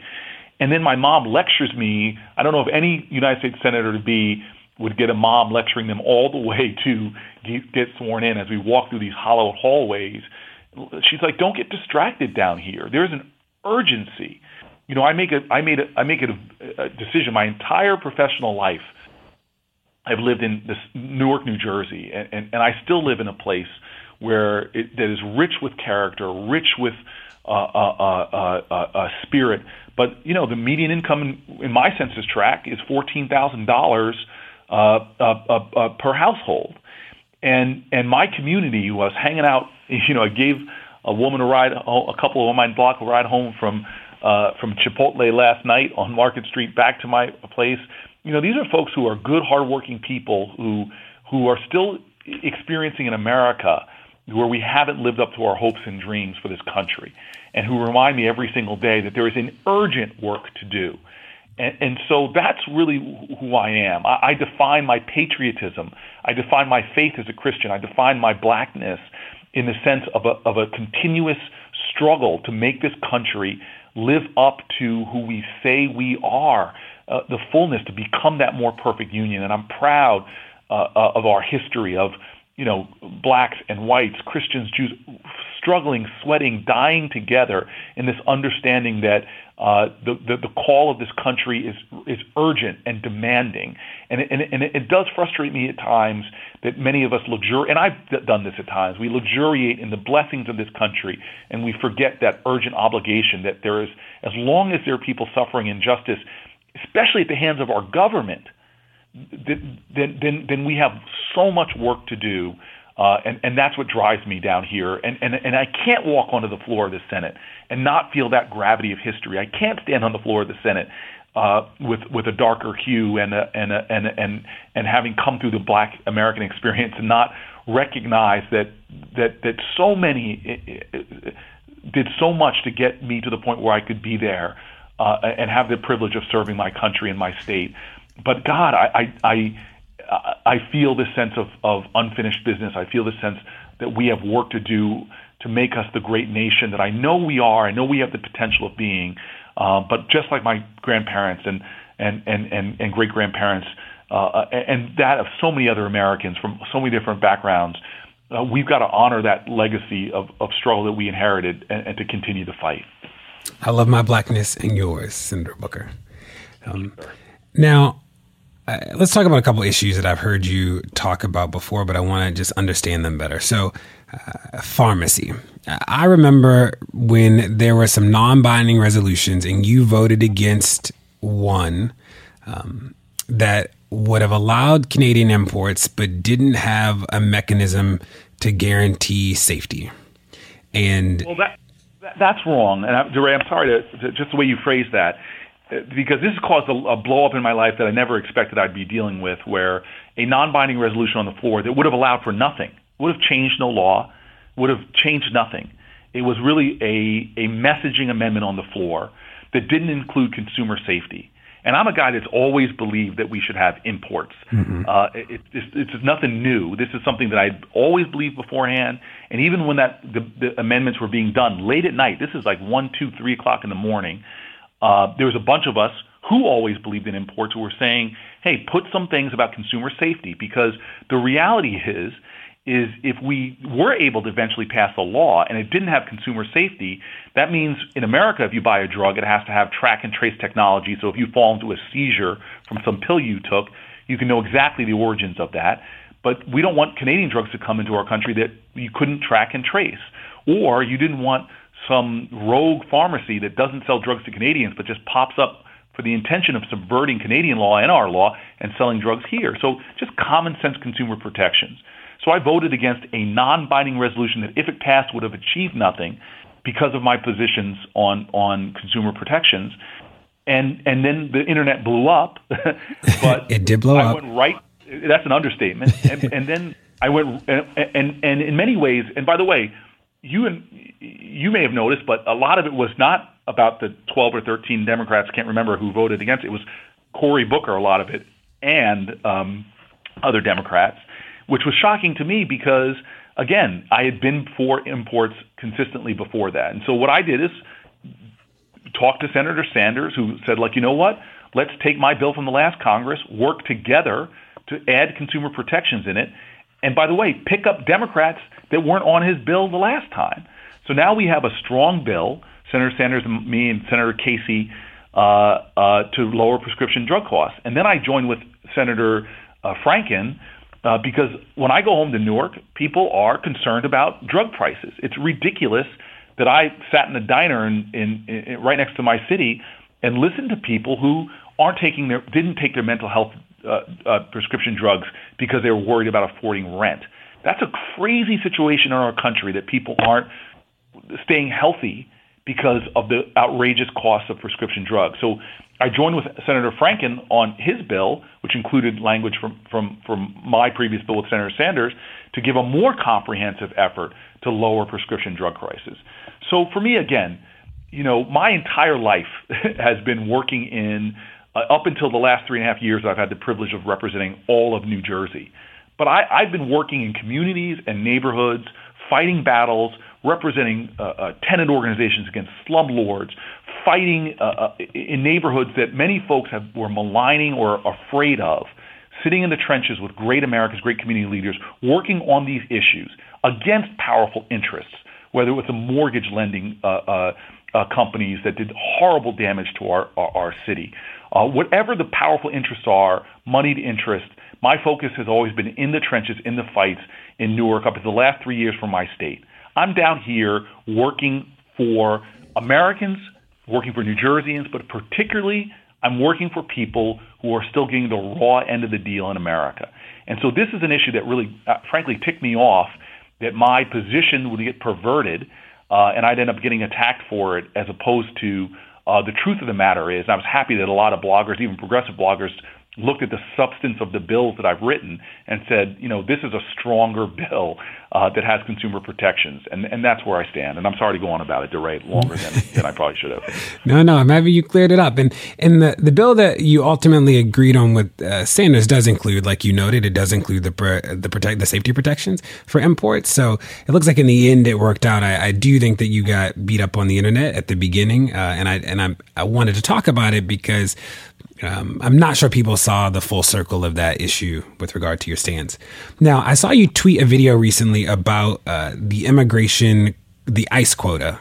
And then my mom lectures me. I don't know if any United States senator to be would get a mom lecturing them all the way to get sworn in as we walk through these hollowed hallways. She's like, "Don't get distracted down here. There's an urgency." You know, I make a, I made a, I make it a, a decision. My entire professional life, I've lived in this Newark, New Jersey, and, and, and I still live in a place where it, that is rich with character, rich with uh, uh, uh, uh, uh, spirit. But you know, the median income in, in my census tract is fourteen thousand dollars uh, uh, uh, uh, per household, and and my community was hanging out. You know, I gave a woman a ride, a couple of my block a ride home from uh, from Chipotle last night on Market Street back to my place. You know, these are folks who are good, hardworking people who who are still experiencing in America where we haven't lived up to our hopes and dreams for this country, and who remind me every single day that there is an urgent work to do. And, and so that's really who I am. I, I define my patriotism. I define my faith as a Christian. I define my blackness in the sense of a, of a continuous struggle to make this country live up to who we say we are, uh, the fullness to become that more perfect union. And I'm proud uh, uh, of our history of you know blacks and whites, Christians, Jews, struggling, sweating, dying together in this understanding that uh, the, the, the call of this country is is urgent and demanding, and it, and, it, and it does frustrate me at times that many of us luxuriate, and I've done this at times. We luxuriate in the blessings of this country, and we forget that urgent obligation that there is, as long as there are people suffering injustice, especially at the hands of our government then, then, then we have so much work to do. Uh, and, and that's what drives me down here. And, and, and I can't walk onto the floor of the Senate and not feel that gravity of history. I can't stand on the floor of the Senate uh, with with a darker hue and a, and a, and and and having come through the Black American experience and not recognize that that that so many eh, eh, did so much to get me to the point where I could be there uh, and have the privilege of serving my country and my state but God, I, I, I, I feel this sense of, of unfinished business. I feel this sense that we have work to do to make us the great nation that I know we are. I know we have the potential of being. Uh, but just like my grandparents and and and and, and great grandparents, uh, and that of so many other Americans from so many different backgrounds, uh, we've got to honor that legacy of, of struggle that we inherited and, and to continue to fight.
I love my blackness and yours, Senator Booker. Um, now, uh, let's talk about a couple issues that I've heard you talk about before, but I want to just understand them better. So, uh, pharmacy. I remember when there were some non binding resolutions and you voted against one um, that would have allowed Canadian imports but didn't have a mechanism to guarantee safety. And
well, that, that that's wrong. And I, I'm sorry to, to just the way you phrased that because this has caused a, a blow up in my life that I never expected I'd be dealing with, where a non-binding resolution on the floor that would have allowed for nothing, would have changed no law, would have changed nothing. It was really a, a messaging amendment on the floor that didn't include consumer safety. And I'm a guy that's always believed that we should have imports. Mm-hmm. Uh, it, it's, it's nothing new. This is something that I'd always believed beforehand. And even when that the, the amendments were being done late at night, this is like one, two, three o'clock in the morning uh, there was a bunch of us who always believed in imports who were saying, hey, put some things about consumer safety because the reality is, is if we were able to eventually pass a law and it didn't have consumer safety, that means in America, if you buy a drug, it has to have track and trace technology. So if you fall into a seizure from some pill you took, you can know exactly the origins of that. But we don't want Canadian drugs to come into our country that you couldn't track and trace. Or you didn't want some rogue pharmacy that doesn't sell drugs to Canadians but just pops up for the intention of subverting Canadian law and our law and selling drugs here. So just common sense consumer protections. So I voted against a non-binding resolution that, if it passed, would have achieved nothing because of my positions on on consumer protections. And and then the internet blew up. but
it did blow
I
up.
I went right. That's an understatement. and, and then I went and, and and in many ways. And by the way, you and you may have noticed, but a lot of it was not about the 12 or 13 Democrats. Can't remember who voted against it. It was Cory Booker, a lot of it, and um, other Democrats, which was shocking to me because, again, I had been for imports consistently before that. And so what I did is talk to Senator Sanders, who said, like, you know what? Let's take my bill from the last Congress, work together to add consumer protections in it, and by the way, pick up Democrats that weren't on his bill the last time. So now we have a strong bill, Senator Sanders and me and Senator Casey, uh, uh, to lower prescription drug costs. And then I joined with Senator uh, Franken uh, because when I go home to Newark, people are concerned about drug prices. It's ridiculous that I sat in a diner in, in, in right next to my city and listened to people who aren't taking their didn't take their mental health uh, uh, prescription drugs because they were worried about affording rent. That's a crazy situation in our country that people aren't staying healthy because of the outrageous cost of prescription drugs. So I joined with Senator Franken on his bill, which included language from, from, from my previous bill with Senator Sanders, to give a more comprehensive effort to lower prescription drug prices. So for me, again, you know, my entire life has been working in, uh, up until the last three and a half years, I've had the privilege of representing all of New Jersey. But I, I've been working in communities and neighborhoods, fighting battles, representing uh, uh, tenant organizations against slumlords, fighting uh, uh, in neighborhoods that many folks have, were maligning or afraid of, sitting in the trenches with great Americans, great community leaders, working on these issues against powerful interests, whether it was the mortgage lending uh, uh, companies that did horrible damage to our, our, our city. Uh, whatever the powerful interests are, moneyed interests, my focus has always been in the trenches, in the fights in Newark up to the last three years from my state. I'm down here working for Americans, working for New Jerseyans, but particularly I'm working for people who are still getting the raw end of the deal in America. And so this is an issue that really, uh, frankly, ticked me off that my position would get perverted uh, and I'd end up getting attacked for it as opposed to uh, the truth of the matter is, I was happy that a lot of bloggers, even progressive bloggers, looked at the substance of the bills that I've written and said, you know, this is a stronger bill uh, that has consumer protections, and and that's where I stand. And I'm sorry to go on about it, DeRay, longer than, than I probably should have.
No, no, I'm happy you cleared it up. And and the the bill that you ultimately agreed on with uh, Sanders does include, like you noted, it does include the the protect the safety protections for imports. So it looks like in the end it worked out. I, I do think that you got beat up on the internet at the beginning, uh, and I and I I wanted to talk about it because um, I'm not sure people saw the full circle of that issue with regard to your stance. Now, I saw you tweet a video recently about uh, the immigration, the ICE quota.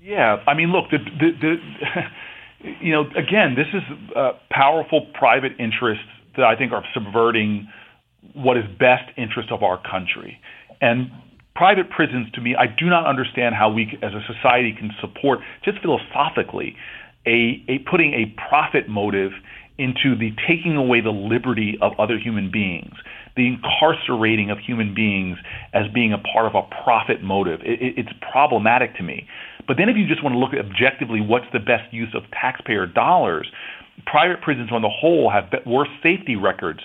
Yeah, I mean, look, the, the, the you know, again, this is uh, powerful private interests that I think are subverting what is best interest of our country. And private prisons, to me, I do not understand how we as a society can support, just philosophically, a, a putting a profit motive into the taking away the liberty of other human beings, the incarcerating of human beings as being a part of a profit motive. It, it, it's problematic to me. But then if you just want to look at objectively what's the best use of taxpayer dollars, private prisons on the whole have worse safety records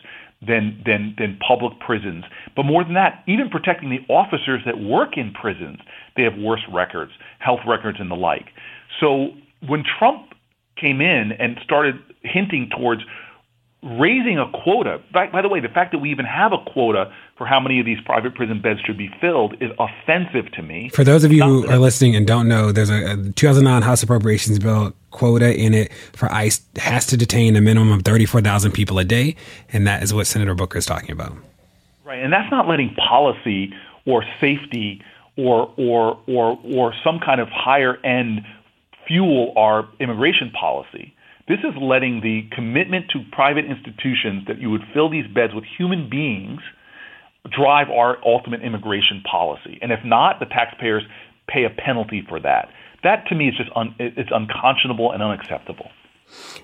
than, than, than public prisons. But more than that, even protecting the officers that work in prisons, they have worse records, health records and the like. So when Trump came in and started hinting towards raising a quota. By, by, the way, the fact that we even have a quota for how many of these private prison beds should be filled is offensive to me.
For those of you who are listening and don't know, there's a, a 2009 House Appropriations Bill quota in it for ICE has to detain a minimum of 34,000 people a day, and that is what Senator Booker is talking about.
Right, and that's not letting policy or safety or or or or some kind of higher end fuel our immigration policy. This is letting the commitment to private institutions that you would fill these beds with human beings drive our ultimate immigration policy. And if not, the taxpayers pay a penalty for that. That to me is just un, it's unconscionable and unacceptable.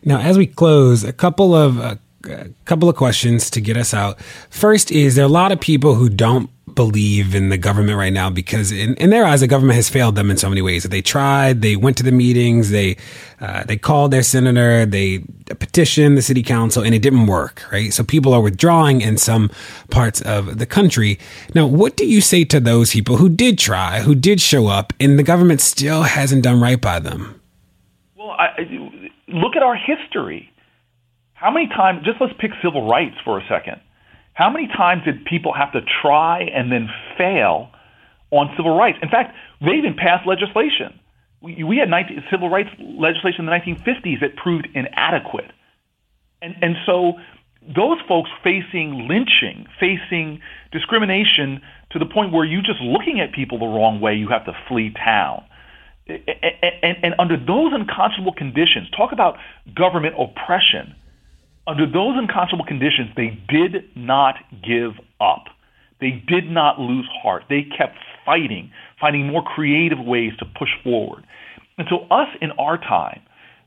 Now, as we close, a couple of uh, a couple of questions to get us out. First, is there are a lot of people who don't believe in the government right now because in, in, their eyes the government has failed them in so many ways. They tried they went to the meetings they uh, they called their senator they petitioned the city council and it didn't work right? So people are withdrawing in some parts of the country. Now what do you say to those people who did try who did show up and the government still hasn't done right by them?
Well I, look at our history. How many times just let's pick civil rights for a second how many times did people have to try and then fail on civil rights? In fact, they even passed legislation. We, we had 19, civil rights legislation in the 1950s that proved inadequate. And, and so those folks facing lynching, facing discrimination to the point where you just looking at people the wrong way, you have to flee town. And, and, and under those unconscionable conditions, talk about government oppression under those unconscionable conditions, they did not give up. They did not lose heart. They kept fighting, finding more creative ways to push forward. And so, us in our time,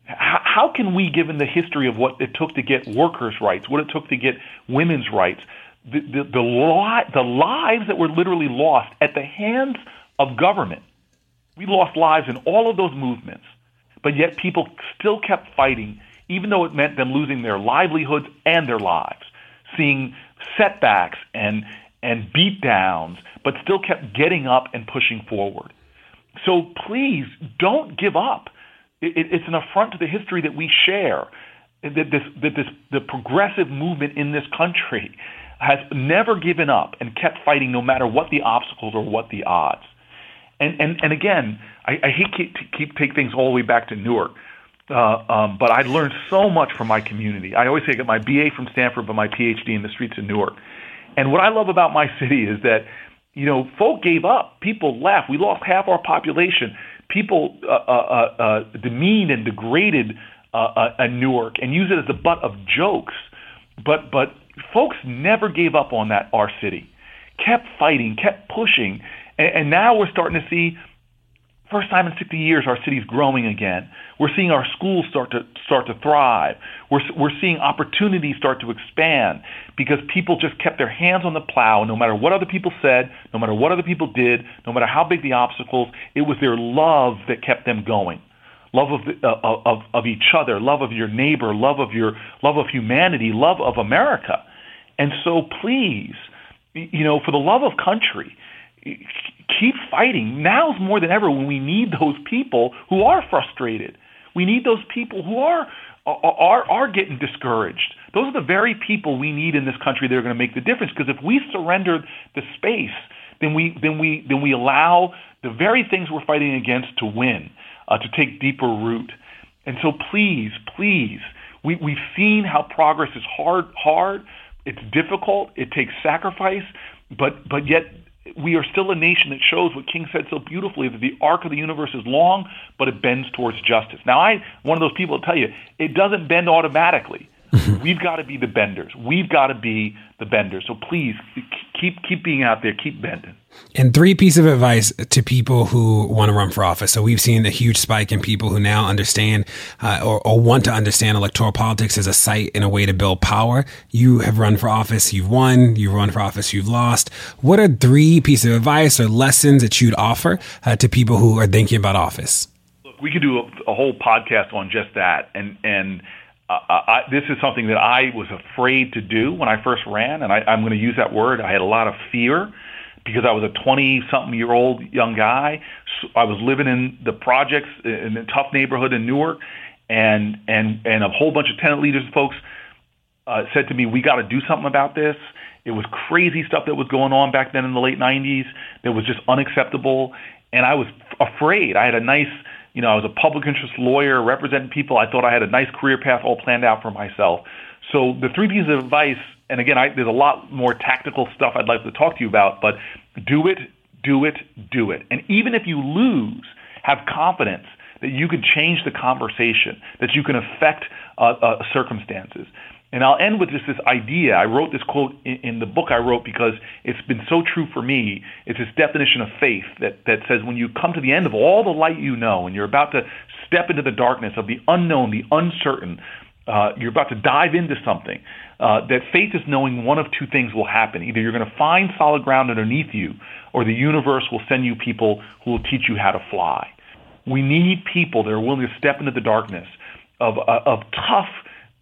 how can we, given the history of what it took to get workers' rights, what it took to get women's rights, the, the, the, li- the lives that were literally lost at the hands of government, We lost lives in all of those movements, but yet people still kept fighting, even though it meant them losing their livelihoods and their lives, seeing setbacks and and beat downs, but still kept getting up and pushing forward. So please don't give up. It, it, it's an affront to the history that we share. That this, that this, the progressive movement in this country has never given up and kept fighting no matter what the obstacles or what the odds. And and, and again, I, I hate keep, to keep take things all the way back to Newark. Uh, um, but I learned so much from my community. I always say I got my BA from Stanford, but my PhD in the streets of Newark. And what I love about my city is that, you know, folk gave up. People left. We lost half our population. People uh, uh, uh, uh demeaned and degraded uh, uh, Newark and used it as the butt of jokes. But but folks never gave up on that our city, kept fighting, kept pushing, and, and now we're starting to see First time in 60 years, our city's growing again. We're seeing our schools start to start to thrive. We're we're seeing opportunities start to expand because people just kept their hands on the plow. No matter what other people said, no matter what other people did, no matter how big the obstacles, it was their love that kept them going. Love of, the, uh, of of each other, love of your neighbor, love of your love of humanity, love of America. And so, please, you know, for the love of country, keep fighting. Now is more than ever when we need those people who are frustrated. We need those people who are are are getting discouraged. Those are the very people we need in this country that are going to make the difference. Because if we surrender the space, then we then we then we allow the very things we're fighting against to win, uh, to take deeper root. And so, please, please, we we've seen how progress is hard, hard. It's difficult. It takes sacrifice, but but yet we are still a nation that shows what King said so beautifully that the arc of the universe is long, but it bends towards justice. Now, I one of those people that tell you it doesn't bend automatically. We've got to be the benders. We've got to be the benders. So please keep keep being out there. Keep bending.
And three piece of advice to people who want to run for office. So we've seen a huge spike in people who now understand uh, or, or, want to understand electoral politics as a site and a way to build power. You have run for office, you've won. You've run for office, you've lost. What are three pieces of advice or lessons that you'd offer uh, to people who are thinking about office?
Look, we could do a, a whole podcast on just that, and and uh, I, this is something that I was afraid to do when I first ran, and I, I'm going to use that word. I had a lot of fear because I was a 20 something year old young guy. So I was living in the projects in a tough neighborhood in Newark, and and and a whole bunch of tenant leaders and folks uh, said to me, "We got to do something about this." It was crazy stuff that was going on back then in the late 90s that was just unacceptable, and I was afraid. I had a nice you know, I was a public interest lawyer representing people. I thought I had a nice career path all planned out for myself. So the three pieces of advice, and again, I, there's a lot more tactical stuff I'd like to talk to you about, but do it, do it, do it. And even if you lose, have confidence that you can change the conversation, that you can affect uh, uh, circumstances. And I'll end with just this idea. I wrote this quote in, in, the book I wrote because it's been so true for me. It's this definition of faith that, that says when you come to the end of all the light you know and you're about to step into the darkness of the unknown, the uncertain, uh, you're about to dive into something, uh, that faith is knowing one of two things will happen. Either you're going to find solid ground underneath you, or the universe will send you people who will teach you how to fly. We need people that are willing to step into the darkness of, uh, of tough,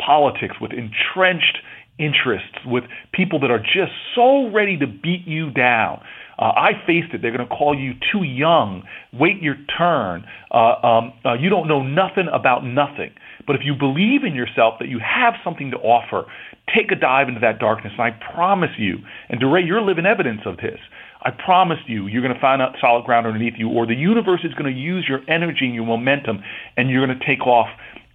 politics, with entrenched interests, with people that are just so ready to beat you down. Uh, I faced it. They're going to call you too young. Wait your turn. Uh, um, uh, you don't know nothing about nothing. But if you believe in yourself that you have something to offer, take a dive into that darkness. And I promise you, and DeRay, you're living evidence of this. I promise you, you're going to find out solid ground underneath you, or the universe is going to use your energy and your momentum, and you're going to take off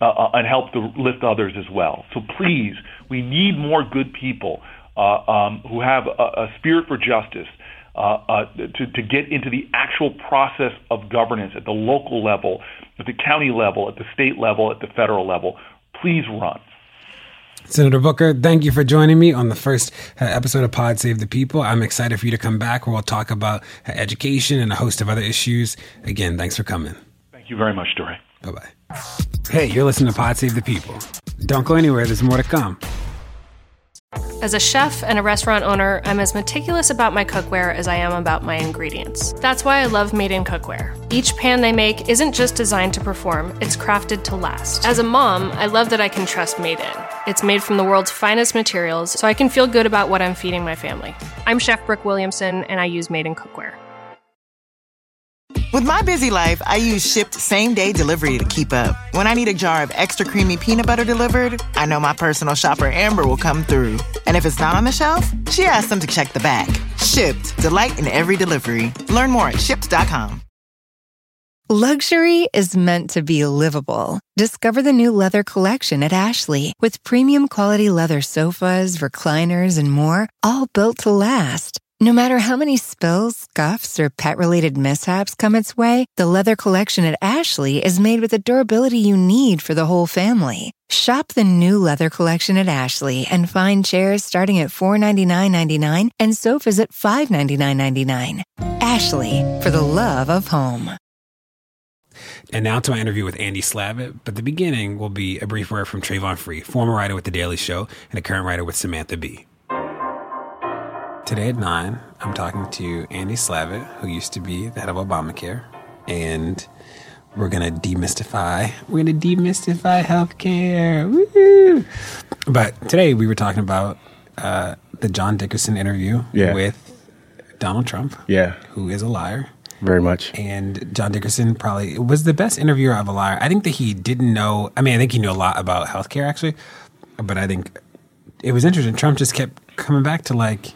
uh, uh, and help to lift others as well. So please, we need more good people uh, um, who have a, a, spirit for justice uh, uh, to, to get into the actual process of governance at the local level, at the county level, at the state level, at the federal level. Please run.
Senator Booker, thank you for joining me on the first uh, episode of Pod Save the People. I'm excited for you to come back where we'll talk about education and a host of other issues. Again, thanks for coming.
Thank you very much, DeRay.
Bye bye. Hey, you're listening to Pod Save the People. Don't go anywhere, there's more to come.
As a chef and a restaurant owner, I'm as meticulous about my cookware as I am about my ingredients. That's why I love Made in Cookware. Each pan they make isn't just designed to perform, it's crafted to last. As a mom, I love that I can trust Made In. It's made from the world's finest materials, so I can feel good about what I'm feeding my family. I'm Chef Brooke Williamson, and I use Made In cookware.
With my busy life, I use Shipt same day delivery to keep up. When I need a jar of extra creamy peanut butter delivered, I know my personal shopper Amber will come through. And if it's not on the shelf, she asks them to check the back. Shipt, delight in every delivery. Learn more at shipt.com.
Luxury is meant to be livable. Discover the new leather collection at Ashley with premium quality leather sofas, recliners, and more, all built to last. No matter how many spills, scuffs, or pet related mishaps come its way, the leather collection at Ashley is made with the durability you need for the whole family. Shop the new leather collection at Ashley and find chairs starting at $499.99 and sofas at $599.99. Ashley, for the love of home.
And now to my interview with Andy Slavitt. But the beginning will be a brief word from Travon Free, former writer with The Daily Show and a current writer with Samantha Bee. Today at 9, I'm talking to Andy Slavitt, who used to be the head of Obamacare. And we're going to demystify, we're going to demystify healthcare. Woo! But today we were talking about uh, the John Dickerson interview
Yeah.
with Donald Trump,
Yeah,
who is a liar.
very much.
And John Dickerson probably was the best interviewer of a liar. I think that he didn't know. I mean, I think he knew a lot about healthcare actually, but I think it was interesting. Trump just kept coming back to like,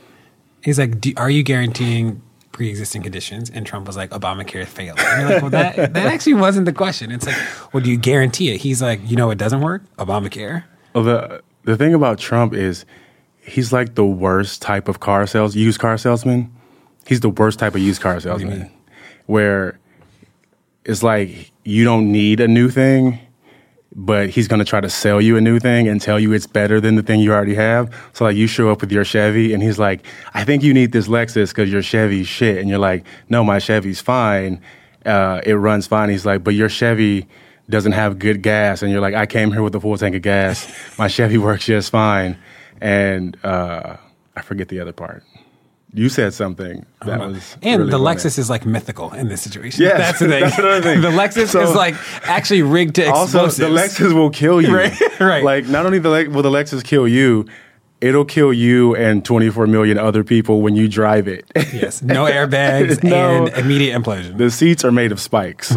he's like, Do, "Are you guaranteeing pre-existing conditions?" And Trump was like, "Obamacare failed." And you're like, "Well, that that actually wasn't the question." It's like, "Well, do you guarantee it?" He's like, "You know, it doesn't work. Obamacare."
Well, the the thing about Trump is he's like the worst type of car sales used car salesman. He's the worst type of used car salesman, where it's like you don't need a new thing, but he's going to try to sell you a new thing and tell you it's better than the thing you already have. So like you show up with your Chevy and he's like, "I think you need this Lexus because your Chevy's shit," and you're like, "No, my Chevy's fine. Uh, it runs fine." He's like, "But your Chevy." Doesn't have good gas, and you're like, I came here with a full tank of gas. My Chevy works just fine, and uh, I forget the other part. You said something that uh-huh. was
And
really
the
funny.
Lexus is like mythical in this situation.
Yes,
that's the thing.
that's another thing.
the Lexus
So-
is like actually rigged to
Also,
explosives.
the Lexus will kill you.
Right, right.
Like, not only the Le- will the Lexus kill you, it'll kill you and 24 million other people when you drive it.
Yes, no airbags
No.
and immediate implosion.
The seats are made of spikes.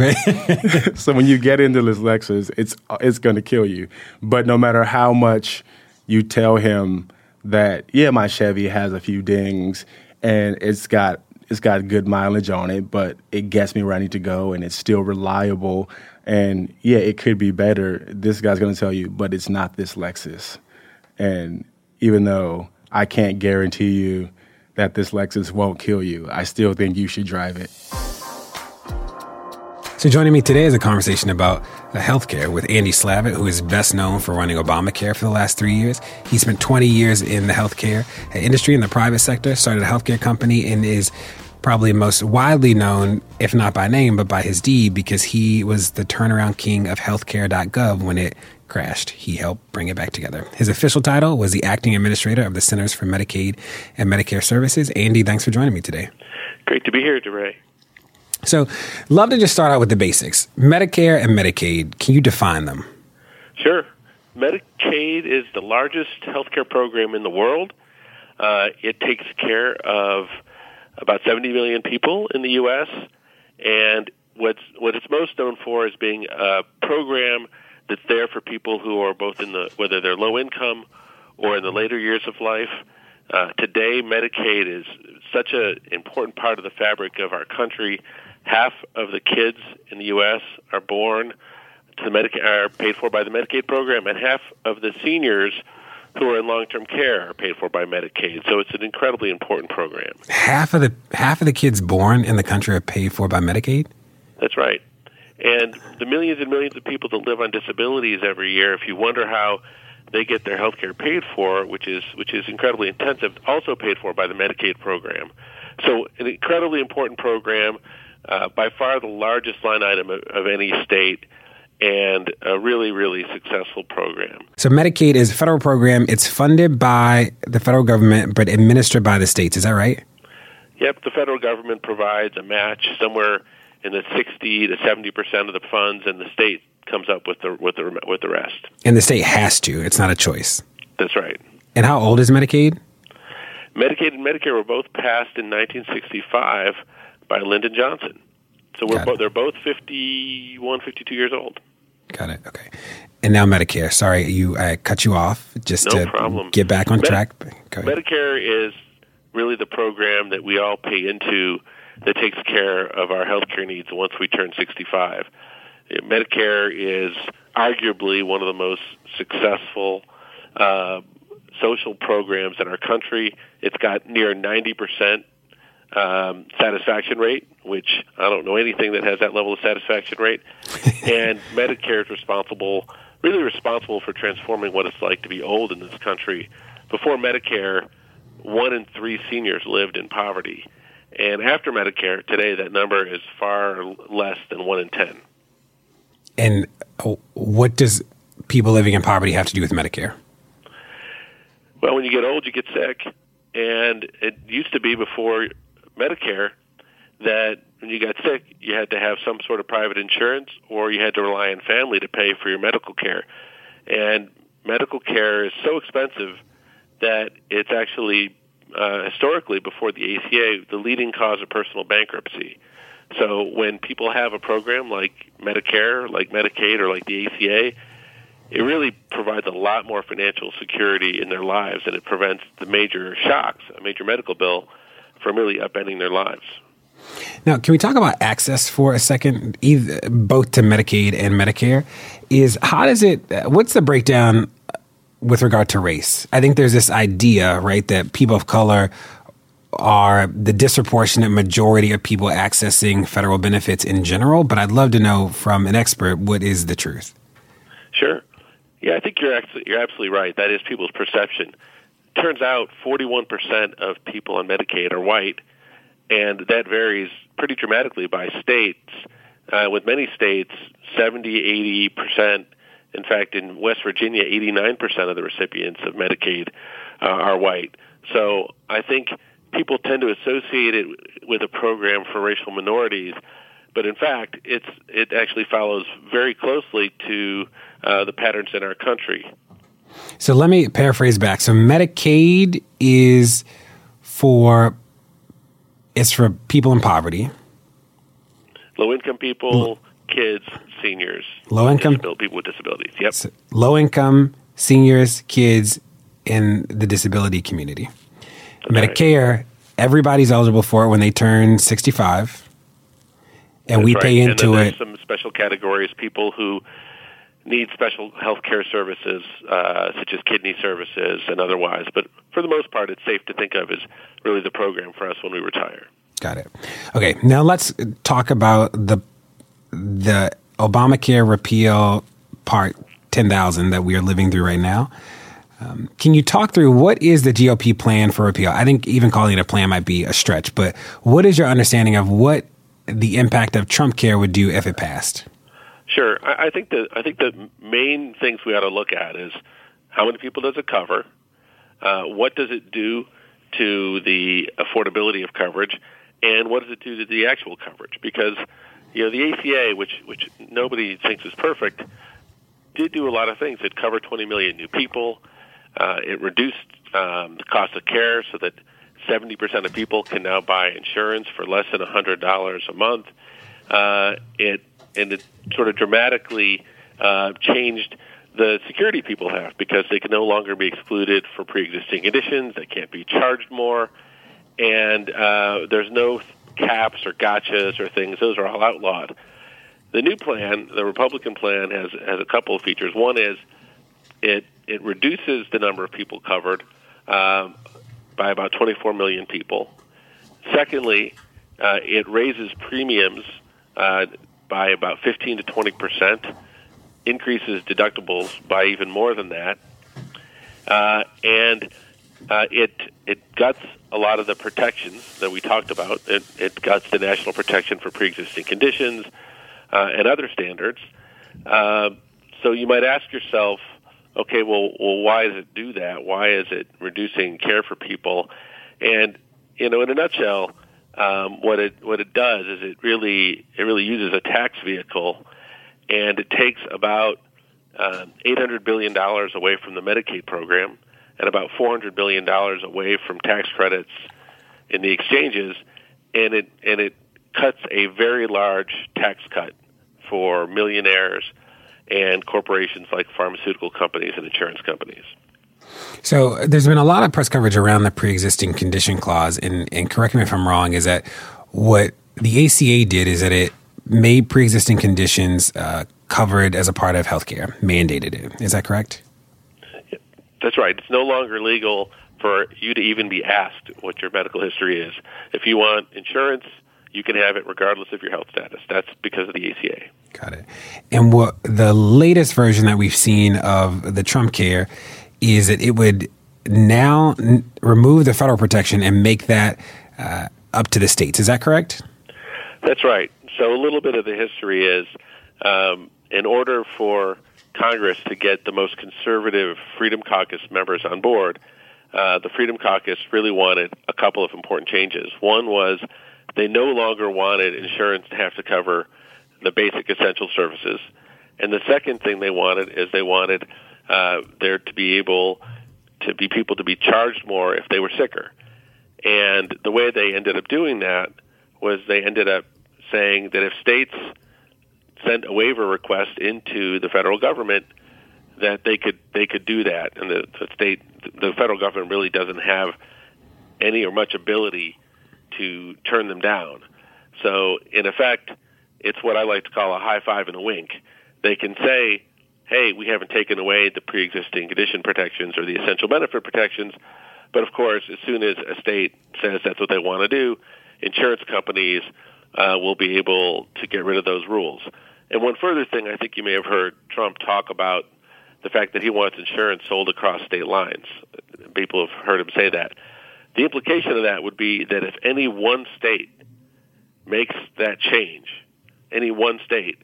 so when you get into this Lexus, it's it's going to kill you. But no matter how much you tell him that, yeah, my Chevy has a few dings and it's got it's got good mileage on it, but it gets me where I need to go and it's still reliable. And yeah, it could be better. This guy's going to tell you, but it's not this Lexus. And even though I can't guarantee you that this Lexus won't kill you, I still think you should drive it.
So joining me today is a conversation about uh, healthcare with Andy Slavitt, who is best known for running Obamacare for the last three years. He spent 20 years in the healthcare industry in the private sector, started a healthcare company, and is probably most widely known, if not by name, but by his deed, because he was the turnaround king of healthcare.gov when it crashed. He helped bring it back together. His official title was the acting administrator of the Centers for Medicaid and Medicare Services. Andy, thanks for joining me today.
Great to be here, DeRay.
So, love to just start out with the basics. Medicare and Medicaid, can you define them?
Sure. Medicaid is the largest healthcare program in the world. Uh, it takes care of about 70 million people in the U.S. And what's what it's most known for is being a program that's there for people who are both in the whether they're low income or in the later years of life. Uh, today, Medicaid is such an important part of the fabric of our country. Half of the kids in the U.S. are born to the Medicaid are paid for by the Medicaid program, and half of the seniors who are in long-term care are paid for by Medicaid. So it's an incredibly important program.
Half of the half of the kids born in the country are paid for by Medicaid.
That's right. And the millions and millions of people that live on disabilities every year, if you wonder how they get their health care paid for, which is which is incredibly intensive, also paid for by the Medicaid program. So an incredibly important program, uh, by far the largest line item of, of any state, and a really really successful program.
So Medicaid is a federal program. It's funded by the federal government, but administered by the states. Is that right?
Yep, the federal government provides a match somewhere in the 60 to 70 percent of the funds, and the state comes up with the with the with the rest.
And the state has to. It's not a choice.
That's right.
And how old is Medicaid?
Medicaid and Medicare were both passed in 1965 by Lyndon Johnson. So we're bo- they're both 51, 52 years old.
Got it. Okay. And now Medicare. Sorry, you I cut you off just
No
to
problem.
get back on
Med-
track.
Medicare is really the program that we all pay into that takes care of our health care needs once we turn 65. Uh, Medicare is arguably one of the most successful uh, social programs in our country. It's got near 90% um, satisfaction rate, which I don't know anything that has that level of satisfaction rate. and Medicare is responsible, really responsible for transforming what it's like to be old in this country. Before Medicare, one in three seniors lived in poverty. And after Medicare, today that number is far less than one in ten.
And uh, what does people living in poverty have to do with Medicare?
Well, when you get old, you get sick. And it used to be before Medicare that when you got sick, you had to have some sort of private insurance or you had to rely on family to pay for your medical care. And medical care is so expensive that it's actually uh, historically before the ACA the leading cause of personal bankruptcy. So when people have a program like Medicare, like Medicaid, or like the ACA, it really provides a lot more financial security in their lives, and it prevents the major shocks, a major medical bill, from really upending their lives.
Now, can we talk about access for a second, either, both to Medicaid and Medicare? Is how does it? What's the breakdown with regard to race? I think there's this idea, right, that people of color are the disproportionate majority of people accessing federal benefits in general. But I'd love to know from an expert what is the truth.
Sure. Yeah, I think you're actually, you're absolutely right. That is people's perception. Turns out 41% of people on Medicaid are white, and that varies pretty dramatically by states. Uh, with many states, 70, 80%. In fact, in West Virginia, 89% of the recipients of Medicaid uh, are white. So I think people tend to associate it with a program for racial minorities, but in fact, it's it actually follows very closely to uh, the patterns in our country.
So let me paraphrase back. So Medicaid is for it's for people in poverty,
Low income people, kids, seniors,
low income,
people with disabilities. Yep.
low income, seniors, kids in the disability community. Medicare, everybody's eligible for it when they turn 65. And
That's
we
right.
pay
and
into
then
it.
some special categories, people who need special health care services, uh, such as kidney services and otherwise. But for the most part, it's safe to think of as really the program for us when we retire.
Got it. Okay, now let's talk about the the Obamacare repeal part 10,000 that we are living through right now. Um, can you talk through what is the GOP plan for repeal? I think even calling it a plan might be a stretch, but what is your understanding of what the impact of Trump Care would do if it passed?
Sure. I, I think the I think the main things we ought to look at is how many people does it cover? Uh, what does it do to the affordability of coverage? And what does it do to the actual coverage? Because you know the ACA, which which nobody thinks is perfect, did do a lot of things. It covered 20 million new people. Uh, it reduced um, the cost of care so that 70% of people can now buy insurance for less than $100 a month. Uh, it and it sort of dramatically uh, changed the security people have because they can no longer be excluded for pre-existing conditions. They can't be charged more, and uh, there's no caps or gotchas or things. Those are all outlawed. The new plan, the Republican plan, has has a couple of features. One is it it reduces the number of people covered um, by about 24 million people. Secondly, uh, it raises premiums uh, by about 15 to 20 percent, increases deductibles by even more than that, uh, and uh, it it guts a lot of the protections that we talked about. It, it guts the national protection for pre-existing conditions uh, and other standards. Uh, so you might ask yourself, okay, well, well, why does it do that? Why is it reducing care for people? And you know, in a nutshell, um, what it what it does is it really it really uses a tax vehicle, and it takes about uh, 800 billion dollars away from the Medicaid program, and about 400 billion dollars away from tax credits in the exchanges, and it and it cuts a very large tax cut for millionaires and corporations like pharmaceutical companies and insurance companies.
So there's been a lot of press coverage around the pre-existing condition clause, and, and correct me if I'm wrong, is that what the ACA did is that it made pre-existing conditions uh, covered as a part of healthcare, mandated it. Is that correct?
That's right. It's no longer legal for you to even be asked what your medical history is. If you want insurance, you can have it regardless of your health status. That's because of the ACA.
Got it. And what the latest version that we've seen of the Trump Care is that it would now n- remove the federal protection and make that uh, up to the states. Is that correct?
That's right. So a little bit of the history is um, in order for Congress to get the most conservative Freedom Caucus members on board, uh, the Freedom Caucus really wanted a couple of important changes. One was they no longer wanted insurance to have to cover the basic essential services. And the second thing they wanted is they wanted uh, there to be able to be people to be charged more if they were sicker. And the way they ended up doing that was they ended up saying that if states sent a waiver request into the federal government, that they could they could do that, and the, the state the federal government really doesn't have any or much ability to turn them down. So in effect, it's what I like to call a high five and a wink. They can say, "Hey, we haven't taken away the pre-existing condition protections or the essential benefit protections," but of course, as soon as a state says that's what they want to do, insurance companies uh, will be able to get rid of those rules. And one further thing, I think you may have heard Trump talk about the fact that he wants insurance sold across state lines. People have heard him say that. The implication of that would be that if any one state makes that change, any one state,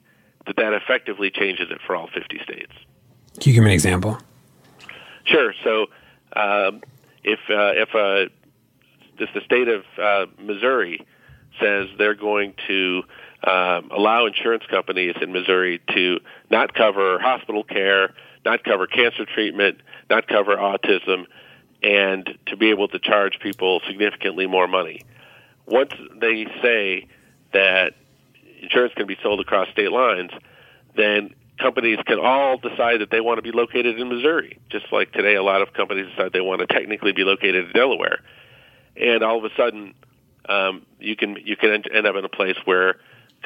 that that effectively changes it for all 50 states.
Can you give me an example?
Sure. So, um, if uh, if uh, if the state of uh, Missouri says they're going to um, allow insurance companies in Missouri to not cover hospital care, not cover cancer treatment, not cover autism, and to be able to charge people significantly more money. Once they say that insurance can be sold across state lines, then companies can all decide that they want to be located in Missouri. Just like today, a lot of companies decide they want to technically be located in Delaware, and all of a sudden, um, you can you can end up in a place where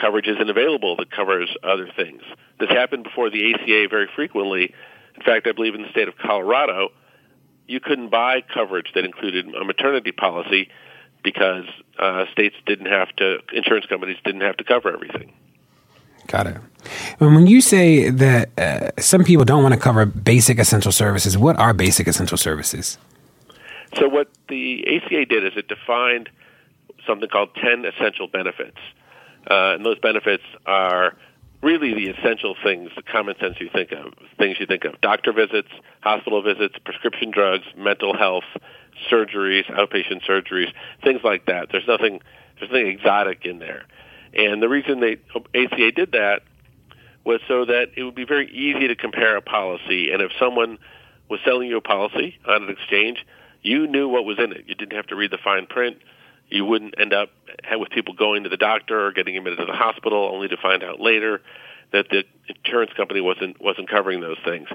coverage isn't available that covers other things. This happened before the ACA very frequently. In fact, I believe in the state of Colorado, you couldn't buy coverage that included a maternity policy because uh, states didn't have to, insurance companies didn't have to cover everything.
Got it. And when you say that uh, some people don't want to cover basic essential services, what are basic essential services?
So, what the ACA did is it defined something called 10 essential benefits. Uh, and those benefits are really the essential things, the common sense you think of, things you think of. Doctor visits, hospital visits, prescription drugs, mental health, surgeries, outpatient surgeries, things like that. There's nothing, there's nothing exotic in there. And the reason they ACA did that was so that it would be very easy to compare a policy. And if someone was selling you a policy on an exchange, you knew what was in it. You didn't have to read the fine print you wouldn't end up with people going to the doctor or getting admitted to the hospital only to find out later that the insurance company wasn't wasn't covering those things.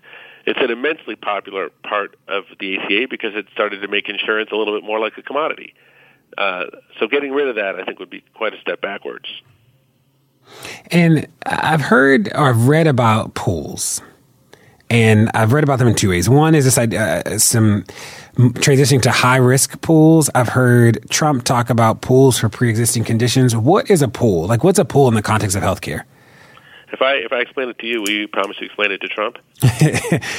It's an immensely popular part of the ACA because it started to make insurance a little bit more like a commodity. Uh, so getting rid of that, I think, would be quite a step backwards.
And I've heard or I've read about pools, and I've read about them in two ways. One is this idea, uh, some transitioning to high risk pools. I've heard Trump talk about pools for pre existing conditions. What is a pool? Like, what's a pool in the context of healthcare?
If I if I explain it to you, will you promise to explain it to Trump?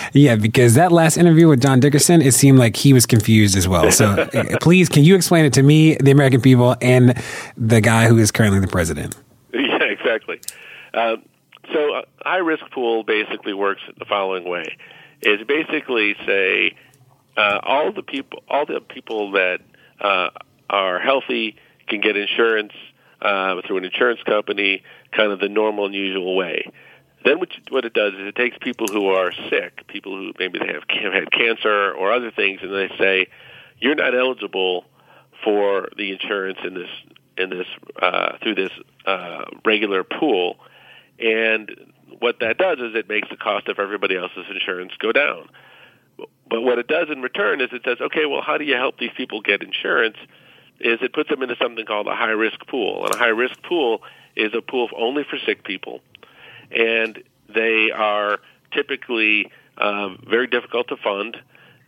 yeah, because that last interview with John Dickerson, it seemed like he was confused as well. So uh, please, can you explain it to me, the American people, and the guy who is currently the president?
Yeah, exactly. Uh, so a high risk pool basically works the following way: is basically say uh, all the people, all the people that uh, are healthy can get insurance uh, through an insurance company, kind of the normal and usual way. Then what, what it does is it takes people who are sick, people who maybe they have, have had cancer or other things, and they say, you're not eligible for the insurance in this in this uh, through this uh, regular pool, and what that does is it makes the cost of everybody else's insurance go down. But what it does in return is it says, okay, well, how do you help these people get insurance? Is it puts them into something called a high risk pool, and a high risk pool is a pool only for sick people, and they are typically um, very difficult to fund.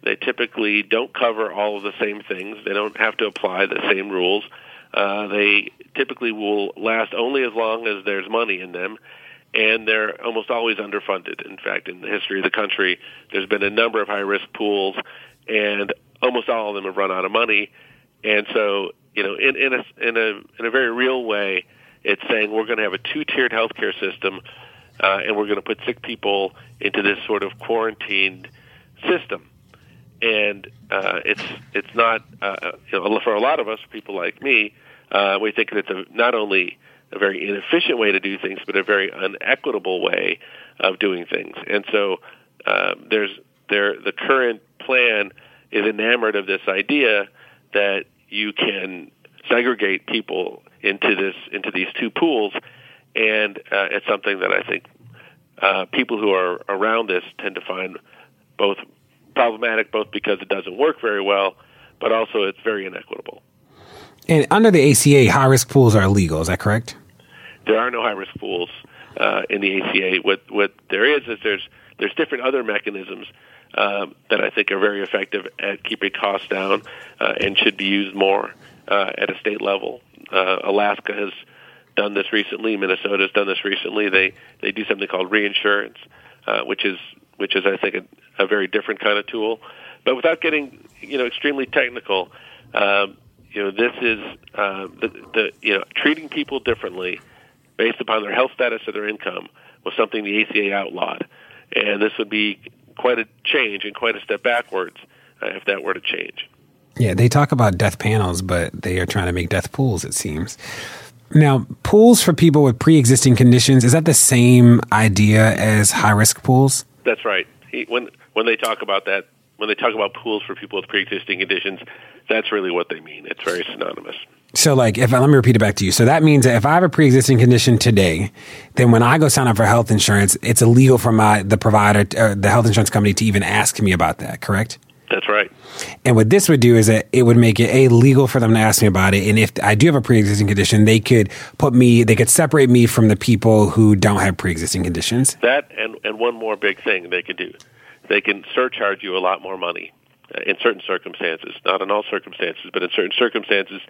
They typically don't cover all of the same things. They don't have to apply the same rules. Uh, they typically will last only as long as there's money in them, and they're almost always underfunded. In fact, in the history of the country, there's been a number of high risk pools, and almost all of them have run out of money. And so, you know, in, in a in a in a very real way, it's saying we're going to have a two tiered healthcare system, uh, and we're going to put sick people into this sort of quarantined system and uh, it's it's not uh, you know, for a lot of us, people like me, uh, we think that it's a, not only a very inefficient way to do things, but a very unequitable way of doing things. And so uh, there's there the current plan is enamored of this idea that you can segregate people into this into these two pools, and uh, it's something that I think uh, people who are around this tend to find both problematic both because it doesn't work very well, but also it's very inequitable.
And under the ACA, high risk pools are illegal. Is that correct?
There are no high risk pools uh, in the ACA. What what there is is there's there's different other mechanisms um, that I think are very effective at keeping costs down uh, and should be used more uh, at a state level. Uh, Alaska has done this recently. Minnesota has done this recently. They they do something called reinsurance, uh, which is which is I think a, a very different kind of tool. But without getting you know extremely technical, um, you know this is uh, the, the you know treating people differently based upon their health status or their income was something the ACA outlawed, and this would be quite a change and quite a step backwards uh, if that were to change.
Yeah, they talk about death panels, but they are trying to make death pools. It seems. Now, pools for people with pre-existing conditions is that the same idea as high risk pools?
That's right. He, when when they talk about that, when they talk about pools for people with pre-existing conditions, that's really what they mean. It's very synonymous.
So, like, if let me repeat it back to you. So that means that if I have a pre-existing condition today, then when I go sign up for health insurance, it's illegal for my the provider, uh, the health insurance company, to even ask me about that. Correct?
That's right.
And what this would do is that it would make it a legal for them to ask me about it. And if I do have a pre-existing condition, they could put me, they could separate me from the people who don't have pre-existing conditions.
That and and one more big thing they could do they can surcharge you a lot more money uh, in certain circumstances. Not in all circumstances, but in certain circumstances,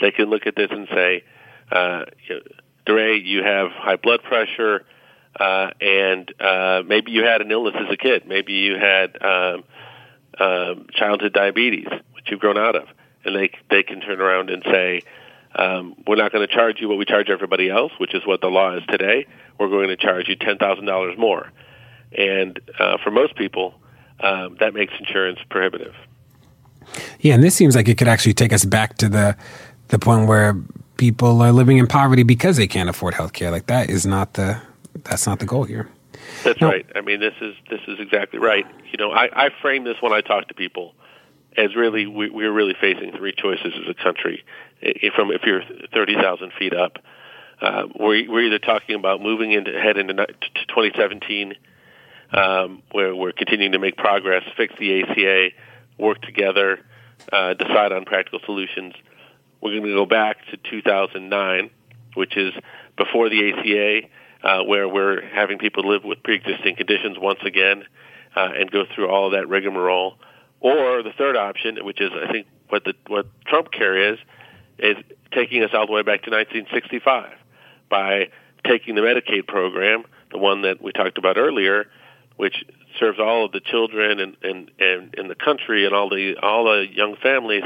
they can look at this and say, uh, DeRay, you have high blood pressure, uh, and uh, maybe you had an illness as a kid. Maybe you had um, um, childhood diabetes, which you've grown out of, and they they can turn around and say, um, we're not going to charge you what we charge everybody else, which is what the law is today. We're going to charge you ten thousand dollars more and uh, for most people, um, that makes insurance prohibitive.
Yeah, and this seems like it could actually take us back to the the point where people are living in poverty because they can't afford health care. Like that is not the that's not the goal here.
That's no. right. I mean, this is this is exactly right. You know, I, I frame this when I talk to people as really we, we're really facing three choices as a country. If, from if you're thirty thousand feet up, uh, we're, we're either talking about moving into head into 2017 um, where we're continuing to make progress, fix the ACA, work together, uh, decide on practical solutions. We're going to go back to 2009, which is before the ACA, uh, where we're having people live with pre-existing conditions once again uh, and go through all of that rigmarole. Or the third option, which is I think what the what Trump care is, is taking us all the way back to 1965 by taking the Medicaid program, the one that we talked about earlier, which serves all of the children and and and in the country and all the all the young families,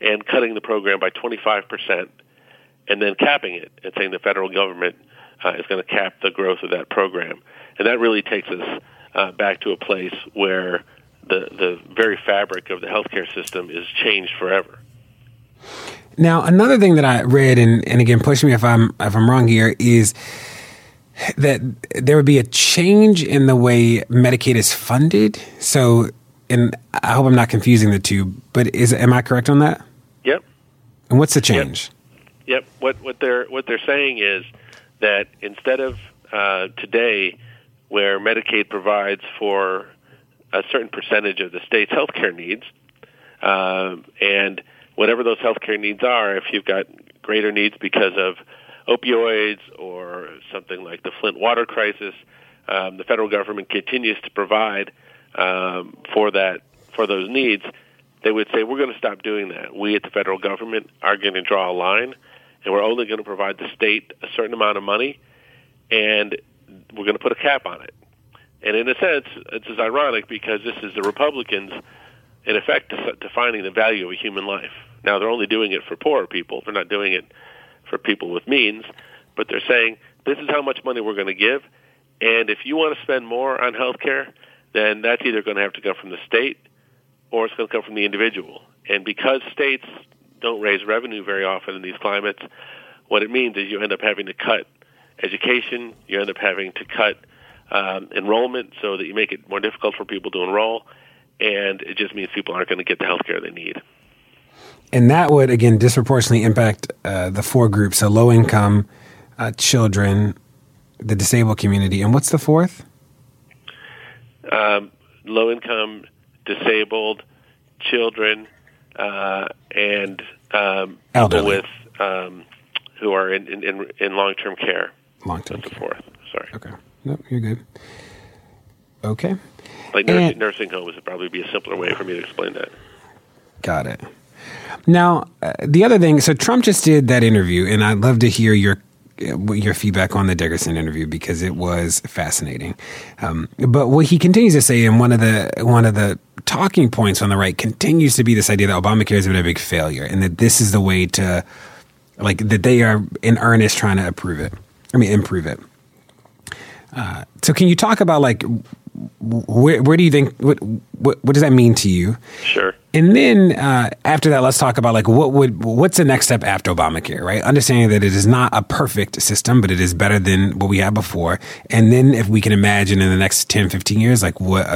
and cutting the program by 25 percent, and then capping it and saying the federal government uh, is going to cap the growth of that program, and that really takes us uh, back to a place where the the very fabric of the healthcare system is changed forever.
Now, another thing that I read, and, and again, push me if I'm if I'm wrong here, is that there would be a change in the way Medicaid is funded. So, and I hope I'm not confusing the two, but is am I correct on that?
Yep.
And what's the change?
Yep. What what they're what they're saying is that instead of uh, today, where Medicaid provides for a certain percentage of the state's healthcare needs, uh, and whatever those healthcare needs are, if you've got greater needs because of opioids or something like the Flint water crisis, um, the federal government continues to provide um, for that for those needs. They would say we're going to stop doing that. We at the federal government are going to draw a line, and we're only going to provide the state a certain amount of money, and we're going to put a cap on it. And in a sense, it's is ironic because this is the Republicans, in effect, defining the value of a human life. Now they're only doing it for poorer people. They're not doing it for people with means, but they're saying this is how much money we're going to give, and if you want to spend more on health care, then that's either going to have to come from the state or it's going to come from the individual. And because states don't raise revenue very often in these climates, what it means is you end up having to cut education, you end up having to cut um, enrollment so that you make it more difficult for people to enroll, and it just means people aren't going to get the health care they need
and that would again disproportionately impact uh, the four groups: so low income, uh, children, the disabled community, and what's the fourth?
Um, low income, disabled, children, uh, and um, people with um, who are in in, in long term care.
Long term
care. Fourth. Sorry.
Okay. Nope, you're good. Okay.
Like nursing, nursing homes would probably be a simpler way for me to explain that.
Got it. Now, uh, the other thing, so Trump just did that interview, and I'd love to hear your your feedback on the Dickerson interview because it was fascinating. Um, but what he continues to say, and one of the one of the talking points on the right continues to be this idea that Obamacare has been a big failure, and that this is the way to, like, that they are in earnest trying to approve it. I mean, improve it. Uh, so, can you talk about like where, where do you think what, what, what does that mean to you?
Sure.
And then uh, after that, let's talk about like what would what's the next step after Obamacare, right? Understanding that it is not a perfect system, but it is better than what we had before. And then if we can imagine in the next 10, 15 years, like what a,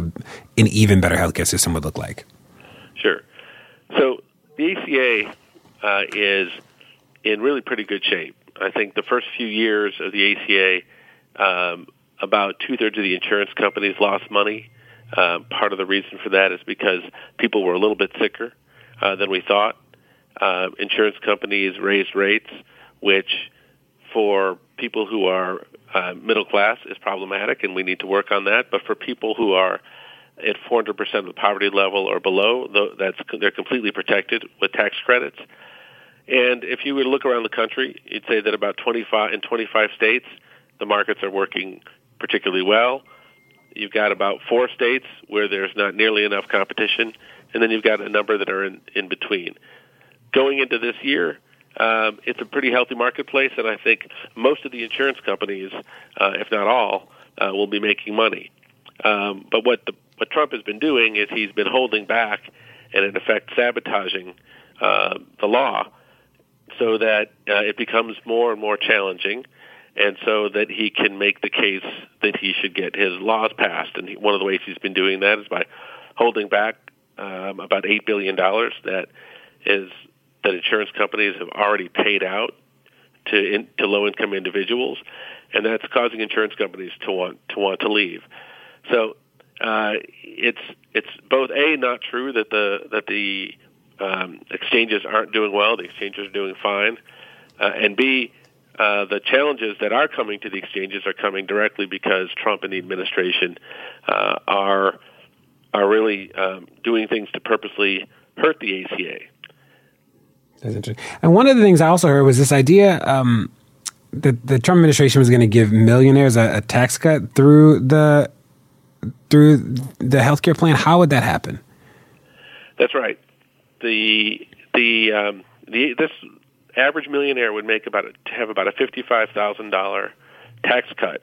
an even better healthcare system would look like.
Sure. So the ACA uh, is in really pretty good shape. I think the first few years of the ACA um, about two thirds of the insurance companies lost money. Uh, part of the reason for that is because people were a little bit sicker uh, than we thought. Uh, insurance companies raised rates, which for people who are uh, middle class is problematic, and we need to work on that. But for people who are at 400% of the poverty level or below, that's they're completely protected with tax credits. And if you were to look around the country, you'd say that about 25 in 25 states, the markets are working particularly well. You've got about four states where there's not nearly enough competition, and then you've got a number that are in, in between. Going into this year, um, it's a pretty healthy marketplace, and I think most of the insurance companies, uh, if not all, uh, will be making money. Um, but what the, what Trump has been doing is he's been holding back and in effect sabotaging uh, the law so that uh, it becomes more and more challenging and so that he can make the case that he should get his laws passed. And he, one of the ways he's been doing that is by holding back um, about eight billion dollars that is that insurance companies have already paid out to in, to low income individuals, and that's causing insurance companies to want to want to leave. So uh, it's it's both a not true that the that the um, exchanges aren't doing well. The exchanges are doing fine, uh, and b uh, the challenges that are coming to the exchanges are coming directly because Trump and the administration uh, are are really um, doing things to purposely hurt the ACA.
That's interesting. And one of the things I also heard was this idea um, that the Trump administration was going to give millionaires a, a, tax cut through the through the healthcare plan. How would that happen?
That's right. The the um, the this average millionaire would make about a, have about a fifty-five thousand dollar tax cut.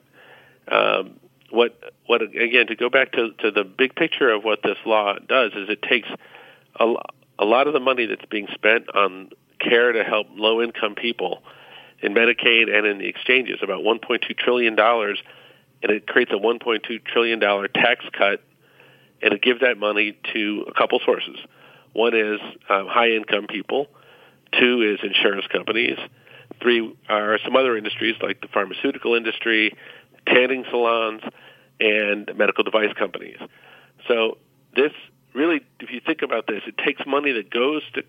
Um, what what again to go back to to the big picture of what this law does is it takes a, a lot of the money that's being spent on care to help low income people in Medicaid and in the exchanges, about 1.2 trillion dollars, and it creates a 1.2 trillion dollar tax cut, and it gives that money to a couple sources. One is um, high income people. Two is insurance companies. Three are some other industries like the pharmaceutical industry, tanning salons, and medical device companies. So this really, if you think about this, it takes money that goes to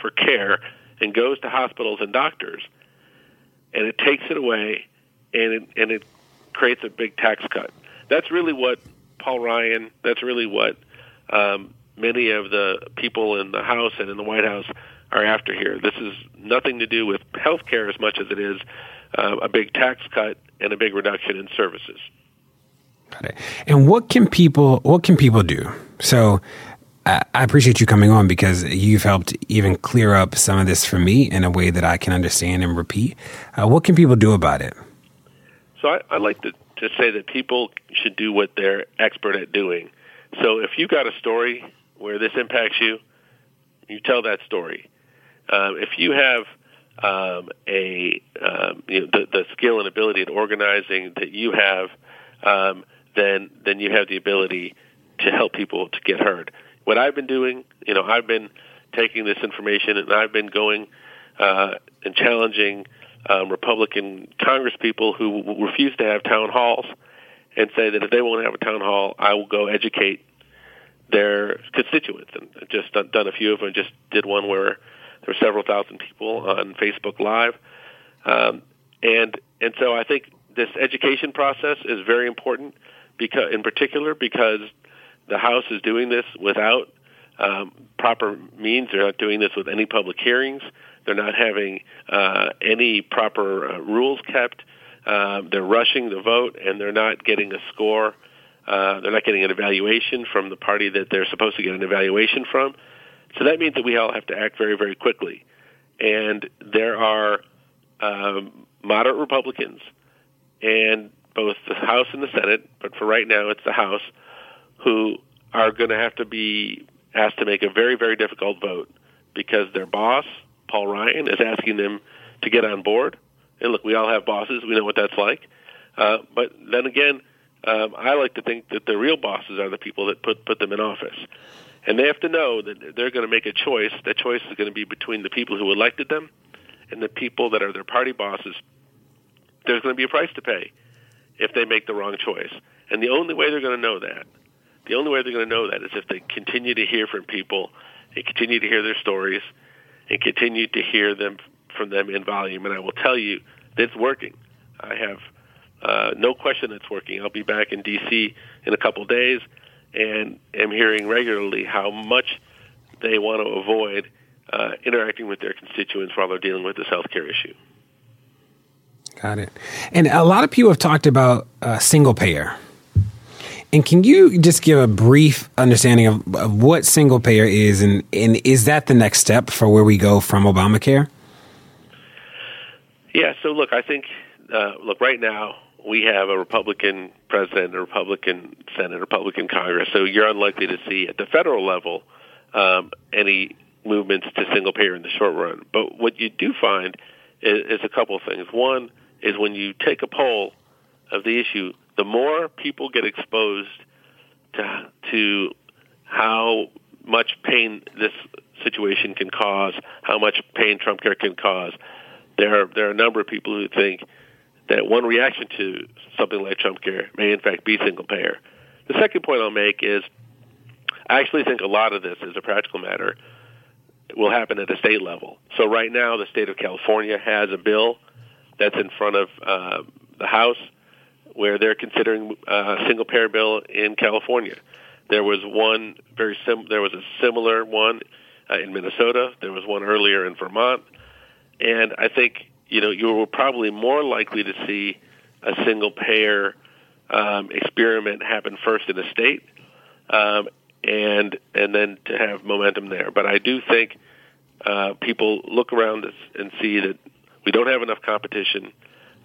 for care and goes to hospitals and doctors, and it takes it away, and it, and it creates a big tax cut. That's really what Paul Ryan. That's really what um, many of the people in the House and in the White House are after here. This is nothing to do with health care as much as it is uh, a big tax cut and a big reduction in services.
Got it. And what can people what can people do? So I appreciate you coming on because you've helped even clear up some of this for me in a way that I can understand and repeat. Uh, what can people do about it?
So I, I like to, to say that people should do what they're expert at doing. So if you got a story where this impacts you, you tell that story. Um, if you have um, a um, you know, the, the skill and ability at organizing that you have, um, then then you have the ability to help people to get heard. What I've been doing, you know, I've been taking this information and I've been going uh, and challenging um, Republican Congress people who refuse to have town halls and say that if they won't have a town hall, I will go educate their constituents. And I've just done, done a few of them. Just did one where there were several thousand people on Facebook Live, um, and and so I think this education process is very important because, in particular, because the House is doing this without um, proper means. They're not doing this with any public hearings. They're not having uh, any proper uh, rules kept. Uh, they're rushing the vote, and they're not getting a score. Uh, they're not getting an evaluation from the party that they're supposed to get an evaluation from. So that means that we all have to act very, very quickly. And there are um, moderate Republicans, and both the House and the Senate, but for right now it's the House, who are going to have to be asked to make a very, very difficult vote because their boss, Paul Ryan, is asking them to get on board. And look, we all have bosses. We know what that's like. Uh, but then again, um, I like to think that the real bosses are the people that put put them in office, and they have to know that they're going to make a choice. That choice is going to be between the people who elected them and the people that are their party bosses. There's going to be a price to pay if they make the wrong choice, and the only way they're going to know that, the only way they're going to know that is if they continue to hear from people and continue to hear their stories and continue to hear them from them in volume. And I will tell you that it's working. I have uh, no question it's working. I'll be back in D.C. in a couple days, and am hearing regularly how much they want to avoid uh, interacting with their constituents while they're dealing with this health care issue.
Got it. And a lot of people have talked about uh, single payer. And can you just give a brief understanding of, of what single payer is, and, and is that the next step for where we go from Obamacare?
Yeah. So look, I think uh, look right now we have a Republican president, a Republican Senate, Republican Congress. So you're unlikely to see at the federal level um, any movements to single payer in the short run. But what you do find is, is a couple of things. One is when you take a poll of the issue, the more people get exposed to to how much pain this situation can cause, how much pain Trump care can cause. There are there are a number of people who think that one reaction to something like Trump care may in fact be single payer. The second point I'll make is I actually think a lot of this, as a practical matter, will happen at the state level. So right now, the state of California has a bill that's in front of uh, the House where they're considering uh, a single payer bill in California. There was one very sim. There was a similar one uh, in Minnesota. There was one earlier in Vermont, and I think you know you were probably more likely to see a single payer um, experiment happen first in a state, um, and and then to have momentum there. But I do think uh, people look around and see that we don't have enough competition.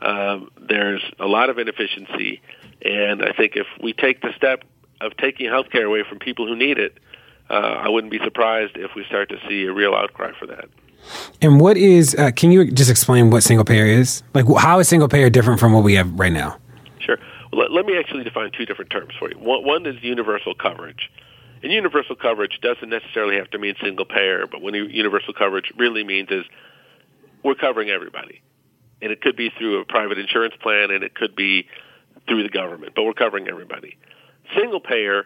Um, there's a lot of inefficiency, and I think if we take the step of taking health care away from people who need it, uh, I wouldn't be surprised if we start to see a real outcry for that.
And what is? Uh, can you just explain what single payer is? Like, how is single payer different from what we have right now?
Sure. Well, let, let me actually define two different terms for you. One, one is universal coverage. And universal coverage doesn't necessarily have to mean single payer, but what universal coverage really means is we're covering everybody. And it could be through a private insurance plan and it could be through the government, but we're covering everybody. Single payer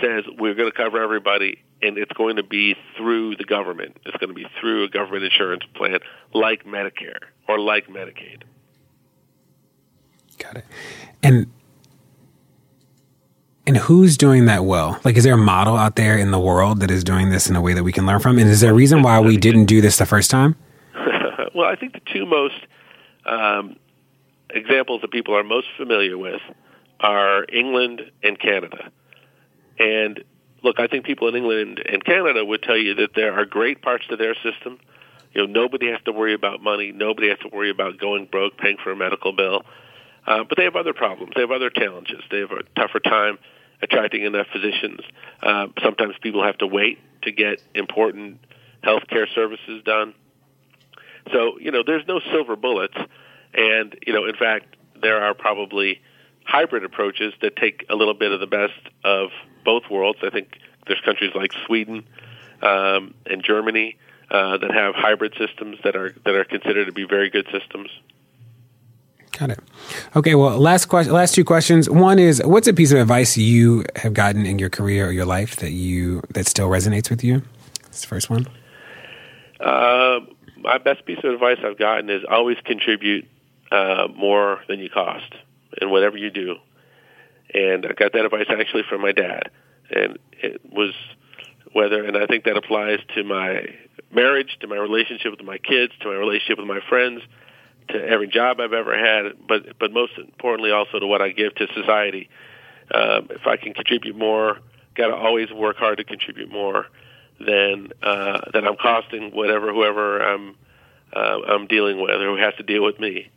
says we're going to cover everybody and it's going to be through the government. It's going to be through a government insurance plan like Medicare or like Medicaid.
Got it. And and who's doing that well? Like, is there a model out there in the world that is doing this in a way that we can learn from? And is there a reason why we didn't do this the first time?
well, I think the two most um, examples that people are most familiar with are England and Canada. And look, I think people in England and Canada would tell you that there are great parts to their system. You know, nobody has to worry about money. Nobody has to worry about going broke, paying for a medical bill. Uh, but they have other problems. They have other challenges. They have a tougher time attracting enough physicians. Uh, sometimes people have to wait to get important health care services done. So, you know, there's no silver bullets. And, you know, in fact, there are probably hybrid approaches that take a little bit of the best of both worlds. I think there's countries like Sweden um, and Germany uh, that have hybrid systems that are that are considered to be very good systems.
Got it. Okay. Well, last question. Last two questions. One is, what's a piece of advice you have gotten in your career or your life that you that still resonates with you? That's the first one.
Uh, my best piece of advice I've gotten is always contribute uh, more than you cost in whatever you do. And I got that advice actually from my dad, and it was whether, and I think that applies to my marriage, to my relationship with my kids, to my relationship with my friends to every job I've ever had, but but most importantly also to what I give to society. Um, if I can contribute more, got to always work hard to contribute more than uh, than I'm costing whatever whoever I'm uh, I'm dealing with or who has to deal with me.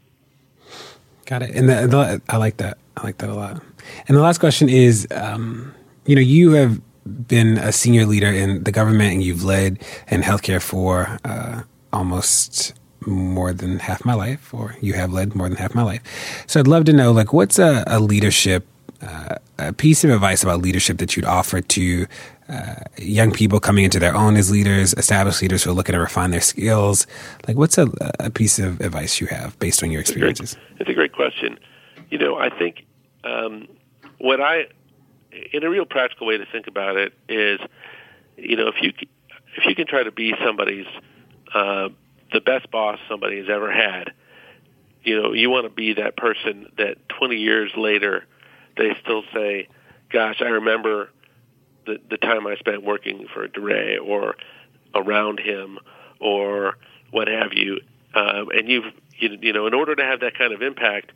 Got it. And the, the, I like that. I like that a lot. And the last question is, um, you know, you have been a senior leader in the government and you've led in healthcare for uh, almost more than half my life, or you have led more than half my life. So I'd love to know, like, what's a, a leadership, uh, a piece of advice about leadership that you'd offer to uh, young people coming into their own as leaders, established leaders who are looking to refine their skills? Like, what's a, a piece of advice you have based on your experiences?
It's a great question. You know, I think um, what I, in a real practical way to think about it, is, you know, if you if you can try to be somebody's uh, the best boss somebody has ever had. You know, you want to be that person that 20 years later they still say, "Gosh, I remember the time I spent working for DeRay or around him or what have you." Um, and you've you, you know, in order to have that kind of impact,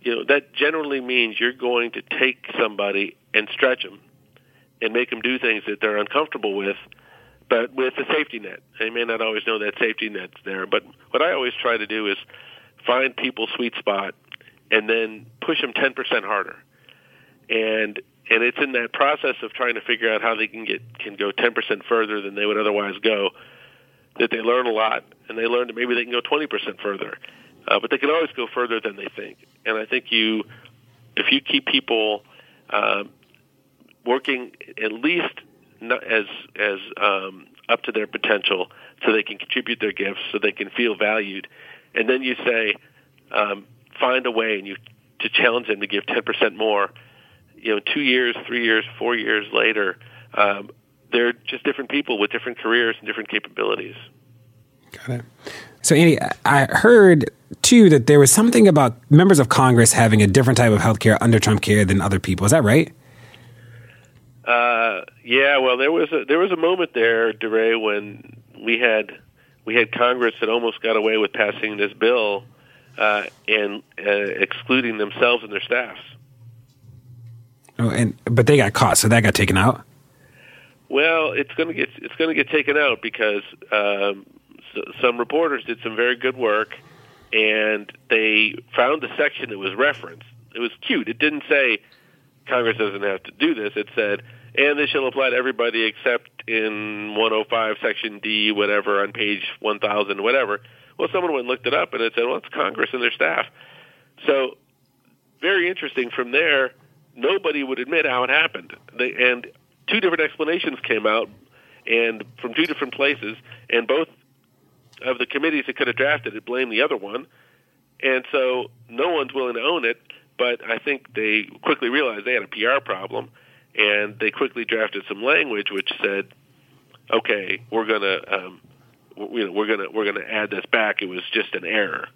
you know, that generally means you're going to take somebody and stretch them and make them do things that they're uncomfortable with but with a safety net. They may not always know that safety net's there, but what I always try to do is find people's sweet spot and then push them 10% harder. And and it's in that process of trying to figure out how they can get can go 10% further than they would otherwise go that they learn a lot and they learn that maybe they can go 20% further. Uh, but they can always go further than they think. And I think you if you keep people uh, working at least as as um, up to their potential, so they can contribute their gifts, so they can feel valued, and then you say, um, find a way, and you to challenge them to give ten percent more. You know, two years, three years, four years later, um, they're just different people with different careers and different capabilities.
Got it. So, Andy, I heard too that there was something about members of Congress having a different type of health care under Trump care than other people. Is that right?
Uh, yeah, well, there was a there was a moment there, DeRay, when we had we had Congress that almost got away with passing this bill uh, and uh, excluding themselves and their staffs.
Oh, and but they got caught, so that got taken out.
Well, it's going to get it's going to get taken out because um, so, some reporters did some very good work, and they found the section that was referenced. It was cute. It didn't say Congress doesn't have to do this. It said and this shall apply to everybody except in 105 section D, whatever, on page 1000, whatever. Well, someone went and looked it up and it said, well, it's Congress and their staff. So, very interesting. From there, nobody would admit how it happened. They, and two different explanations came out, and from two different places, and both of the committees that could have drafted it blamed the other one. And so no one's willing to own it, but I think they quickly realized they had a PR problem, and they quickly drafted some language which said, "Okay, we're gonna, um, you know, we're gonna we're gonna add this back. It was just an error."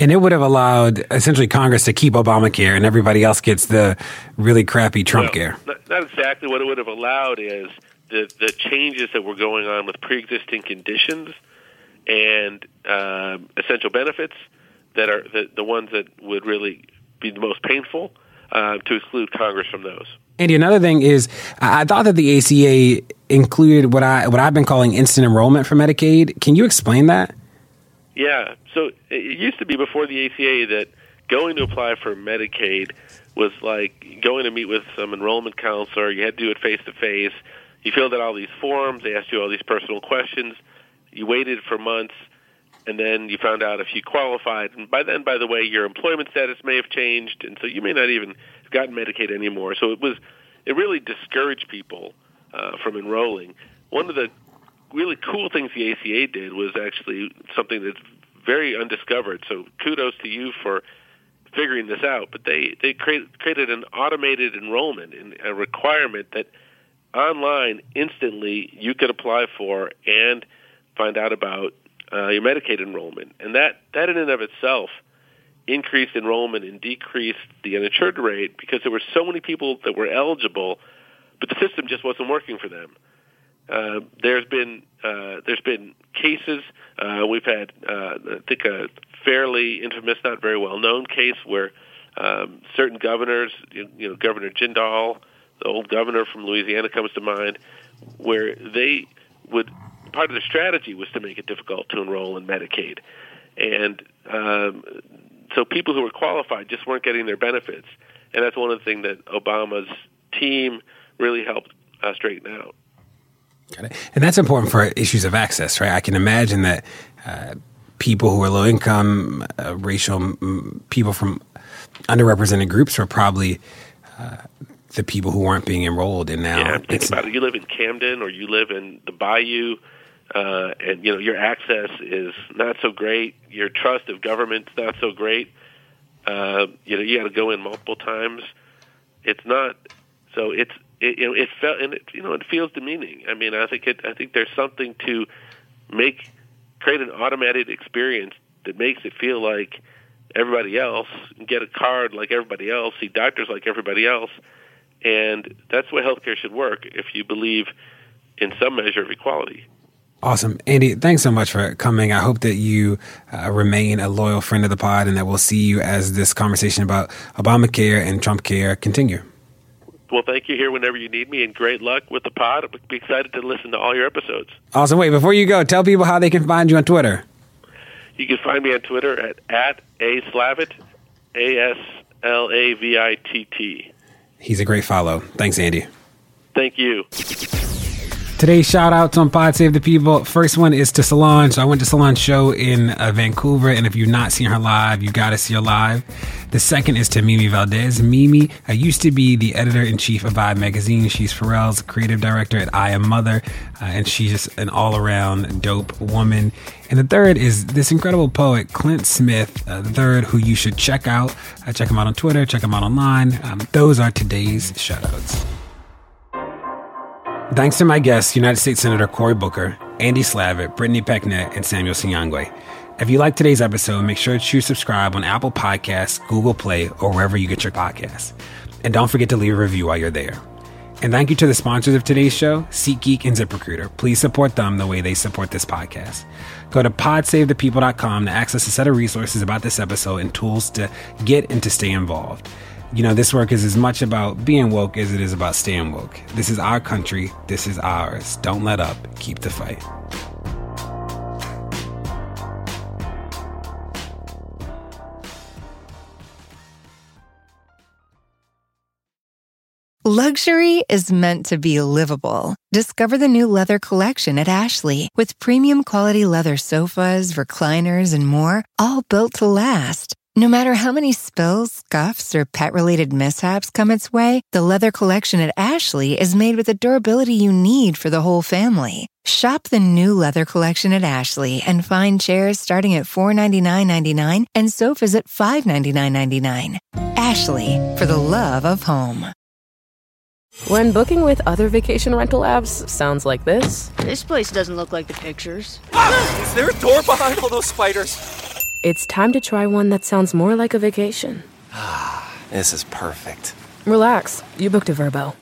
And it would have allowed essentially Congress to keep Obamacare, and everybody else gets the really crappy Trump
well,
care.
Not, not exactly. What it would have allowed is the the changes that were going on with pre-existing conditions and uh, essential benefits that are the, the ones that would really be the most painful uh, to exclude Congress from those.
Andy, another thing is, I thought that the ACA included what I what I've been calling instant enrollment for Medicaid. Can you explain that?
Yeah. So it used to be before the ACA that going to apply for Medicaid was like going to meet with some enrollment counselor. You had to do it face to face. You filled out all these forms. They asked you all these personal questions. You waited for months, and then you found out if you qualified. And by then, by the way, your employment status may have changed, and so you may not even have gotten Medicaid anymore. So it was it really discouraged people uh, from enrolling. One of the really cool things the ACA did was actually something that's very undiscovered. So kudos to you for figuring this out. But they they create, created an automated enrollment and a requirement that online instantly you could apply for and find out about uh, your Medicaid enrollment, and that that in and of itself increased enrollment and decreased the uninsured rate because there were so many people that were eligible, but the system just wasn't working for them. Uh, there's been uh, there's been cases. Uh, we've had uh, I think a fairly infamous, not very well known case where um, certain governors, you, you know, Governor Jindal, the old governor from Louisiana comes to mind, where they would part of the strategy was to make it difficult to enroll in Medicaid, and um, so people who were qualified just weren't getting their benefits, and that's one of the things that Obama's team really helped uh, straighten out.
Got it. And that's important for issues of access, right? I can imagine that uh, people who are low income, uh, racial, m- people from underrepresented groups are probably uh, the people who aren't being enrolled. And now,
yeah, think about it. You live in Camden or you live in the Bayou. Uh, and you know your access is not so great. Your trust of government's not so great. Uh, you know you got to go in multiple times. It's not so. It's it, you know, it felt and it you know it feels demeaning. I mean, I think it. I think there's something to make create an automated experience that makes it feel like everybody else, get a card like everybody else, see doctors like everybody else, and that's way healthcare should work. If you believe in some measure of equality.
Awesome. Andy, thanks so much for coming. I hope that you uh, remain a loyal friend of the pod and that we'll see you as this conversation about Obamacare and Trump care continue.
Well, thank you here whenever you need me, and great luck with the pod. I'll be excited to listen to all your episodes.
Awesome. Wait, before you go, tell people how they can find you on Twitter.
You can find me on Twitter at, at A Slavitt, A S L A V I T T.
He's a great follow. Thanks, Andy.
Thank you.
Today's shout outs on Pod Save the People. First one is to Solange. So I went to Solange's show in uh, Vancouver, and if you've not seen her live, you got to see her live. The second is to Mimi Valdés. Mimi I used to be the editor in chief of Vibe magazine. She's Pharrell's creative director at I Am OTHER, uh, and she's just an all around dope woman. And the third is this incredible poet, Clint Smith, uh, third, who you should check out. Uh, check him out on Twitter, check him out online. Um, those are today's shout outs. Thanks to my guests, United States Senator Cory Booker, Andy Slavitt, Brittany Packnett, and Samuel Sinyangwe. If you like today's episode, make sure to subscribe on Apple Podcasts, Google Play, or wherever you get your podcasts. And don't forget to leave a review while you're there. And thank you to the sponsors of today's show, SeatGeek and ZipRecruiter. Please support them the way they support this podcast. Go to podsavethepeople.com to access a set of resources about this episode and tools to get and to stay involved. You know, this work is as much about being woke as it is about staying woke. This is our country. This is ours. Don't let up. Keep the fight.
Luxury is meant to be livable. Discover the new leather collection at Ashley with premium quality leather sofas, recliners, and more, all built to last. No matter how many spills, scuffs, or pet related mishaps come its way, the leather collection at Ashley is made with the durability you need for the whole family. Shop the new leather collection at Ashley and find chairs starting at $499.99 and sofas at $599.99. Ashley, for the love of home.
When booking with other vacation rental apps sounds like this.
This place doesn't look like the pictures. Ah!
Is there a door behind all those spiders?
It's time to try one that sounds more like a vacation.
Ah, this is perfect.
Relax, you booked a Vrbo.